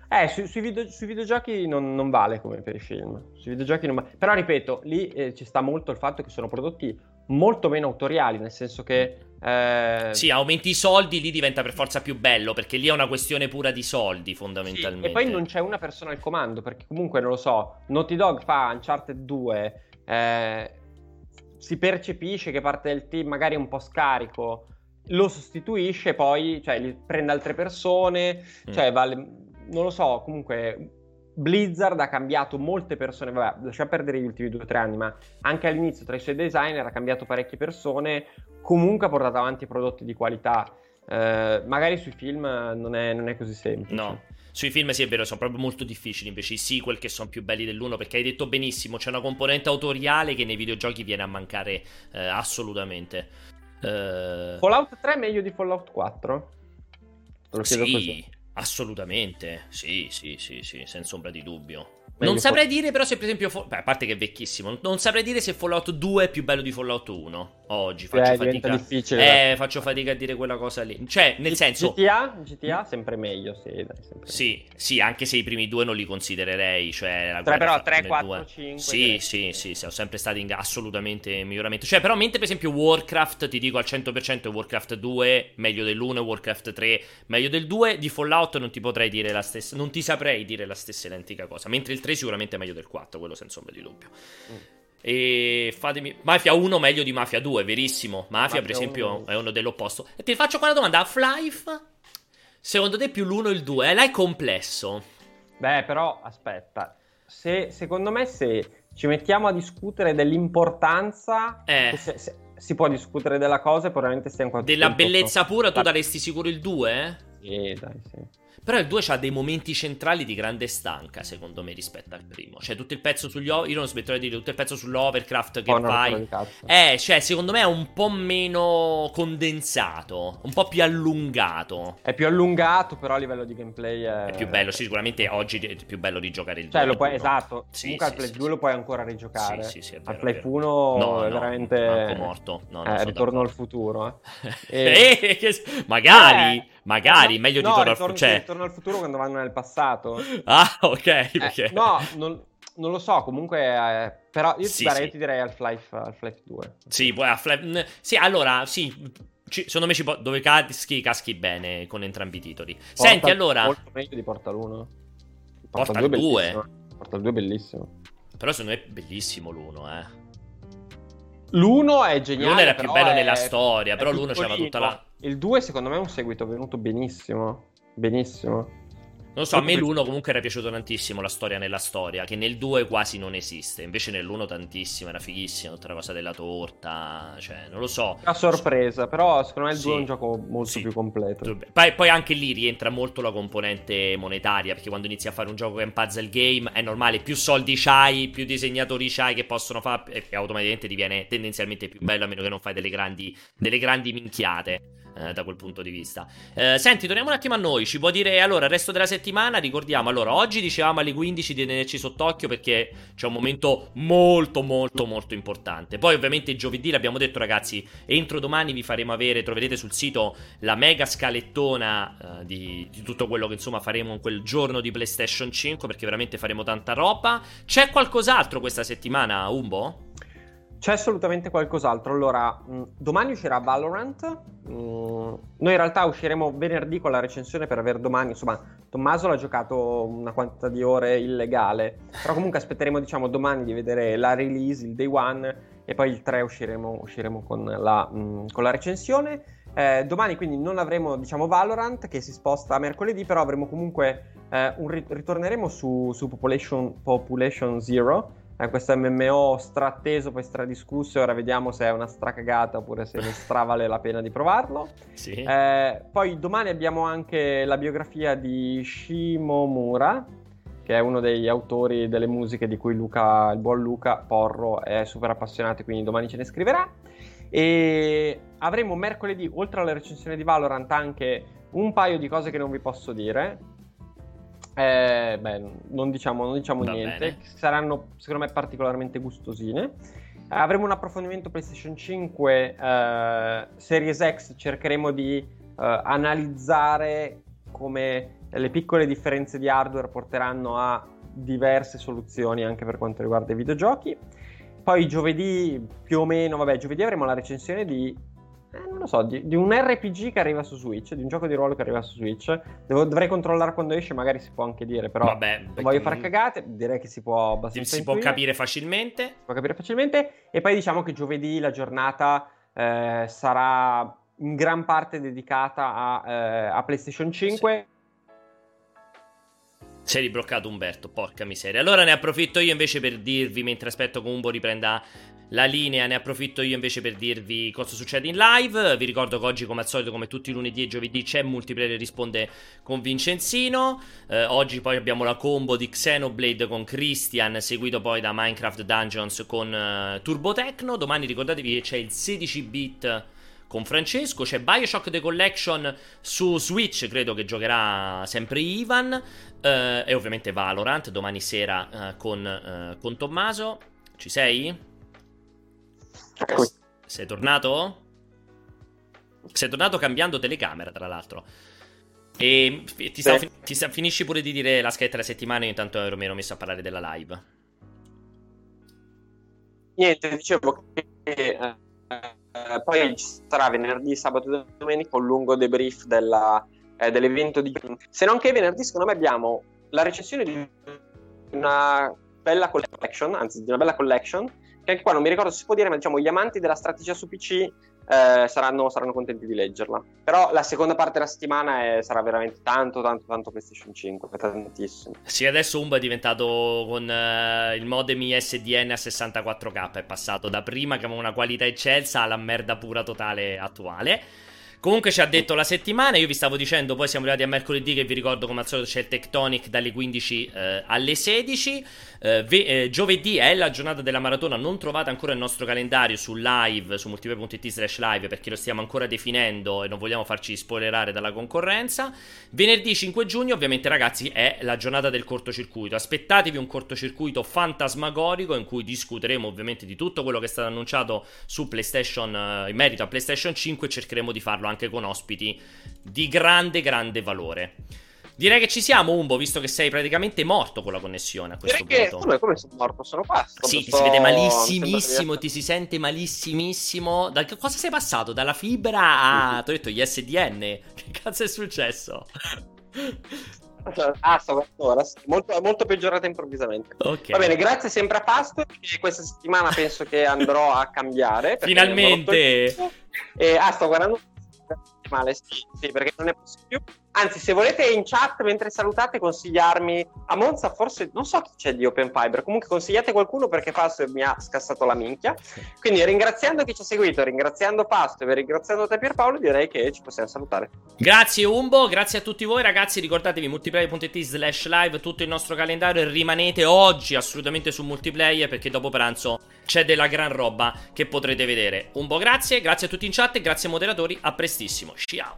Eh, su- sui, video- sui videogiochi non, non vale come per i film. Sui videogiochi non va- Però ripeto, lì eh, ci sta molto il fatto che sono prodotti molto meno autoriali, nel senso che... eh, Sì, aumenti i soldi, lì diventa per forza più bello, perché lì è una questione pura di soldi, sì, fondamentalmente. e poi non c'è una persona al comando, perché comunque non lo so, Naughty Dog fa Uncharted 2, eh, si percepisce che parte del team magari è un po' scarico, lo sostituisce, poi cioè, prende altre persone, Mm. cioè vale, non lo so, comunque Blizzard ha cambiato molte persone, vabbè, lascia perdere gli ultimi due o tre anni, ma anche all'inizio tra i suoi designer ha cambiato parecchie persone, comunque ha portato avanti prodotti di qualità. Eh, magari sui film non è, non è così semplice. No. Sui film sì è vero, sono proprio molto difficili invece i sequel che sono più belli dell'uno perché hai detto benissimo, c'è una componente autoriale che nei videogiochi viene a mancare eh, assolutamente. Eh, Fallout 3 è meglio di Fallout 4? Te lo chiedo sì, così. assolutamente, sì, sì, sì, sì, senza ombra di dubbio. Meglio non saprei dire però se per esempio, Fall- beh, a parte che è vecchissimo, non saprei dire se Fallout 2 è più bello di Fallout 1 oggi, faccio Eh, fatica. difficile. Eh, faccio fatica a dire quella cosa lì. Cioè, nel senso... GTA, GTA sempre meglio, sì, dai, sempre Sì, sì, anche se i primi due non li considererei, cioè la Tre, guerra però fra 3, le 4, due. 5. Sì, sì, sì, sono sempre stati in assolutamente in miglioramento. Cioè, però, mentre per esempio Warcraft, ti dico al 100% Warcraft 2 meglio dell'1, Warcraft 3 meglio del 2, di Fallout non ti potrei dire la stessa, non ti saprei dire la stessa identica cosa, mentre il 3 sicuramente è meglio del 4, quello senza ombra di dubbio. Mm. E fatemi Mafia 1 meglio di Mafia 2, verissimo. Mafia, Mafia per esempio, 1. è uno dell'opposto. E ti faccio qua una domanda: Half-Life? Secondo te più l'1 o il 2? Eh, là è complesso. Beh, però aspetta, se, secondo me se ci mettiamo a discutere dell'importanza, Eh. se- se- si può discutere della cosa e probabilmente stiamo qualche Della bellezza pura, tu La- daresti sicuro il 2? Sì, dai, sì. Però il 2 ha dei momenti centrali di grande stanca, secondo me, rispetto al primo. Cioè, tutto il pezzo sugli. o- Io non smetterò di dire tutto il pezzo sull'Overcraft che Oh, fai. di. Eh, cioè, secondo me è un po' meno condensato, un po' più allungato. È più allungato, però a livello di gameplay è, È più bello, sì, sicuramente oggi è più bello rigiocare il 2. Cioè, lo puoi, esatto. Sì, Comunque sì, Half-Life sì, 2 sì. lo puoi ancora rigiocare. Sì, sì, sì, è vero, è vero. 1 No, è no, veramente... manco morto. No, eh, ritorno al d'accordo. futuro. [laughs] Eh. Eh, che- magari, Eh, magari, no, meglio di no, Ritorno al ritorno, futuro. Cioè... ritorno al futuro quando vanno nel passato. [laughs] Ah, ok, Eh, no, non, non lo so, comunque... eh, però io, ti Sì, darei- sì. io ti direi Half-Life, Half-Life 2. Sì, poi Half-Life- Sì, allora, sì. ci- secondo me ci può... dove caschi, caschi bene con entrambi i titoli. Senti, Portal- allora. Molto meglio di Portal 1. Portal 2. bellissimo. Portal 2 è bellissimo. Però secondo me è bellissimo l'uno, eh. L'1 è geniale. L'uno era più bello è- nella storia, però l'uno c'aveva piccolino. tutta la... Il 2 secondo me è un seguito venuto benissimo. Benissimo. Non so, a me Molto l'uno comunque era piaciuto tantissimo, la storia nella storia, che nel 2 quasi non esiste. Invece nell'uno tantissimo, era fighissima, tutta la cosa della torta, cioè, non lo so. A sorpresa, però secondo me il 2 è Sì. un gioco molto Sì. più completo. Poi, poi anche lì rientra molto la componente monetaria, perché quando inizi a fare un gioco che è un puzzle game è normale, più soldi c'hai, più disegnatori c'hai che possono fare, e e automaticamente diviene tendenzialmente più bello a meno che non fai delle grandi, delle grandi minchiate. Eh, da quel punto di vista. Eh, senti, torniamo un attimo a noi. Ci può dire allora il resto della settimana? Ricordiamo, allora, oggi dicevamo alle 15 di tenerci sott'occhio perché c'è un momento molto, molto, molto importante. Poi, ovviamente, giovedì l'abbiamo detto, ragazzi. Entro domani vi faremo avere, troverete sul sito la mega scalettona eh, di, di tutto quello che insomma faremo in quel giorno di PlayStation 5 perché veramente faremo tanta roba. C'è qualcos'altro questa settimana, Umbo? C'è assolutamente qualcos'altro. Allora, domani uscirà Valorant. Noi in realtà usciremo venerdì con la recensione per aver domani. Insomma, Tommaso l'ha giocato una quantità di ore illegale. Però comunque aspetteremo, diciamo, domani di vedere la release, il day one. E poi il 3 usciremo, usciremo con, la, con la recensione. Eh, domani quindi non avremo, diciamo, Valorant che si sposta a mercoledì, però avremo comunque eh, un ri- ritorneremo su, su Population, Population Zero. Eh, questo MMO straatteso, poi stradiscusso, ora vediamo se è una stracagata oppure se ne stravale la pena di provarlo. Sì. Eh, poi domani abbiamo anche la biografia di Shimomura, che è uno degli autori delle musiche di cui Luca, il buon Luca Porro è super appassionato, quindi domani ce ne scriverà. E avremo mercoledì, oltre alla recensione di Valorant, anche un paio di cose che non vi posso dire. Eh, beh, non diciamo, non diciamo niente. Bene. Saranno, secondo me, particolarmente gustosine. Avremo un approfondimento PlayStation 5 eh, Series X. Cercheremo di eh, analizzare come le piccole differenze di hardware porteranno a diverse soluzioni anche per quanto riguarda i videogiochi. Poi giovedì più o meno, vabbè, giovedì avremo la recensione di eh, non lo so, di, di, un RPG che arriva su Switch, di un gioco di ruolo che arriva su Switch. Devo, dovrei controllare quando esce, magari si può anche dire, però Vabbè, voglio fare cagate, direi che si può abbastanza Si può capire facilmente. Si può capire facilmente e poi diciamo che giovedì la giornata eh, sarà in gran parte dedicata a, eh, a PlayStation 5. Sì. Si è ribloccato Umberto, porca miseria. Allora ne approfitto io invece per dirvi, mentre aspetto che Umbo riprenda la linea, ne approfitto io invece per dirvi cosa succede in live. Vi ricordo che oggi, come al solito, come tutti i lunedì e giovedì, c'è multiplayer risponde con Vincenzino. Eh, oggi poi abbiamo la combo di Xenoblade con Christian, seguito poi da Minecraft Dungeons con uh, Turbo Tecno. Domani ricordatevi che c'è il 16 bit con Francesco. C'è Bioshock The Collection su Switch, credo che giocherà sempre Ivan. Eh, e ovviamente Valorant domani sera eh, con, eh, con Tommaso. Ci sei? Sei tornato? Sei tornato cambiando telecamera, tra l'altro. E ti, sta, ti sta, finisci pure di dire la scheda della settimana. Io intanto ero, mi ero messo a parlare della live. Niente, dicevo che eh, eh, poi ci sarà venerdì, sabato e domenica un lungo debrief della, eh, dell'evento di. Se non che venerdì, secondo me, abbiamo la recensione di una bella collection, anzi, di una bella collection che anche qua non mi ricordo se si può dire, ma diciamo gli amanti della strategia su PC eh, saranno, saranno, contenti di leggerla. Però la seconda parte della settimana è, sarà veramente tanto, tanto, tanto PlayStation 5, tantissimo. Sì, adesso Umba è diventato con uh, il modem ISDN a 64k, è passato da prima che aveva una qualità eccelsa alla merda pura totale attuale. Comunque ci ha detto la settimana, io vi stavo dicendo, poi siamo arrivati a mercoledì che vi ricordo come al solito c'è il Tectonic dalle 15 eh, alle 16. Eh, ve- eh, giovedì è la giornata della maratona, non trovate ancora il nostro calendario su live, su multiplayer.it slash live perché lo stiamo ancora definendo e non vogliamo farci spoilerare dalla concorrenza. Venerdì 5 giugno ovviamente ragazzi è la giornata del cortocircuito, aspettatevi un cortocircuito fantasmagorico in cui discuteremo ovviamente di tutto quello che è stato annunciato su PlayStation eh, in merito a PlayStation 5 e cercheremo di farlo anche con ospiti di grande grande valore. Direi che ci siamo, Umbo, visto che sei praticamente morto con la connessione a questo Direi punto. Che, come, come sono morto? Sono qua. Sì, ti si vede malissimissimo, ti si sente malissimissimo. Da cosa sei passato? Dalla fibra a... Ti ho detto gli SDN. [laughs] Che cazzo è successo? [laughs] Ah, sto ora, molto, molto peggiorata improvvisamente. Okay. Va bene, grazie sempre a Pasto. Che questa settimana penso che andrò a cambiare. Finalmente! E, ah, sto guardando male, sì, sì, perché non è possibile più. Anzi, se volete in chat mentre salutate consigliarmi a Monza, forse non so chi c'è di Open Fiber. Comunque consigliate qualcuno perché Pasto mi ha scassato la minchia. Quindi ringraziando chi ci ha seguito, ringraziando Pasto e ringraziando te Pierpaolo, direi che ci possiamo salutare. Grazie Umbo, grazie a tutti voi ragazzi. Ricordatevi multiplayer.it slash live, tutto il nostro calendario e rimanete oggi assolutamente su multiplayer perché dopo pranzo c'è della gran roba che potrete vedere. Umbo, grazie, grazie a tutti in chat e grazie ai moderatori. A prestissimo. Ciao.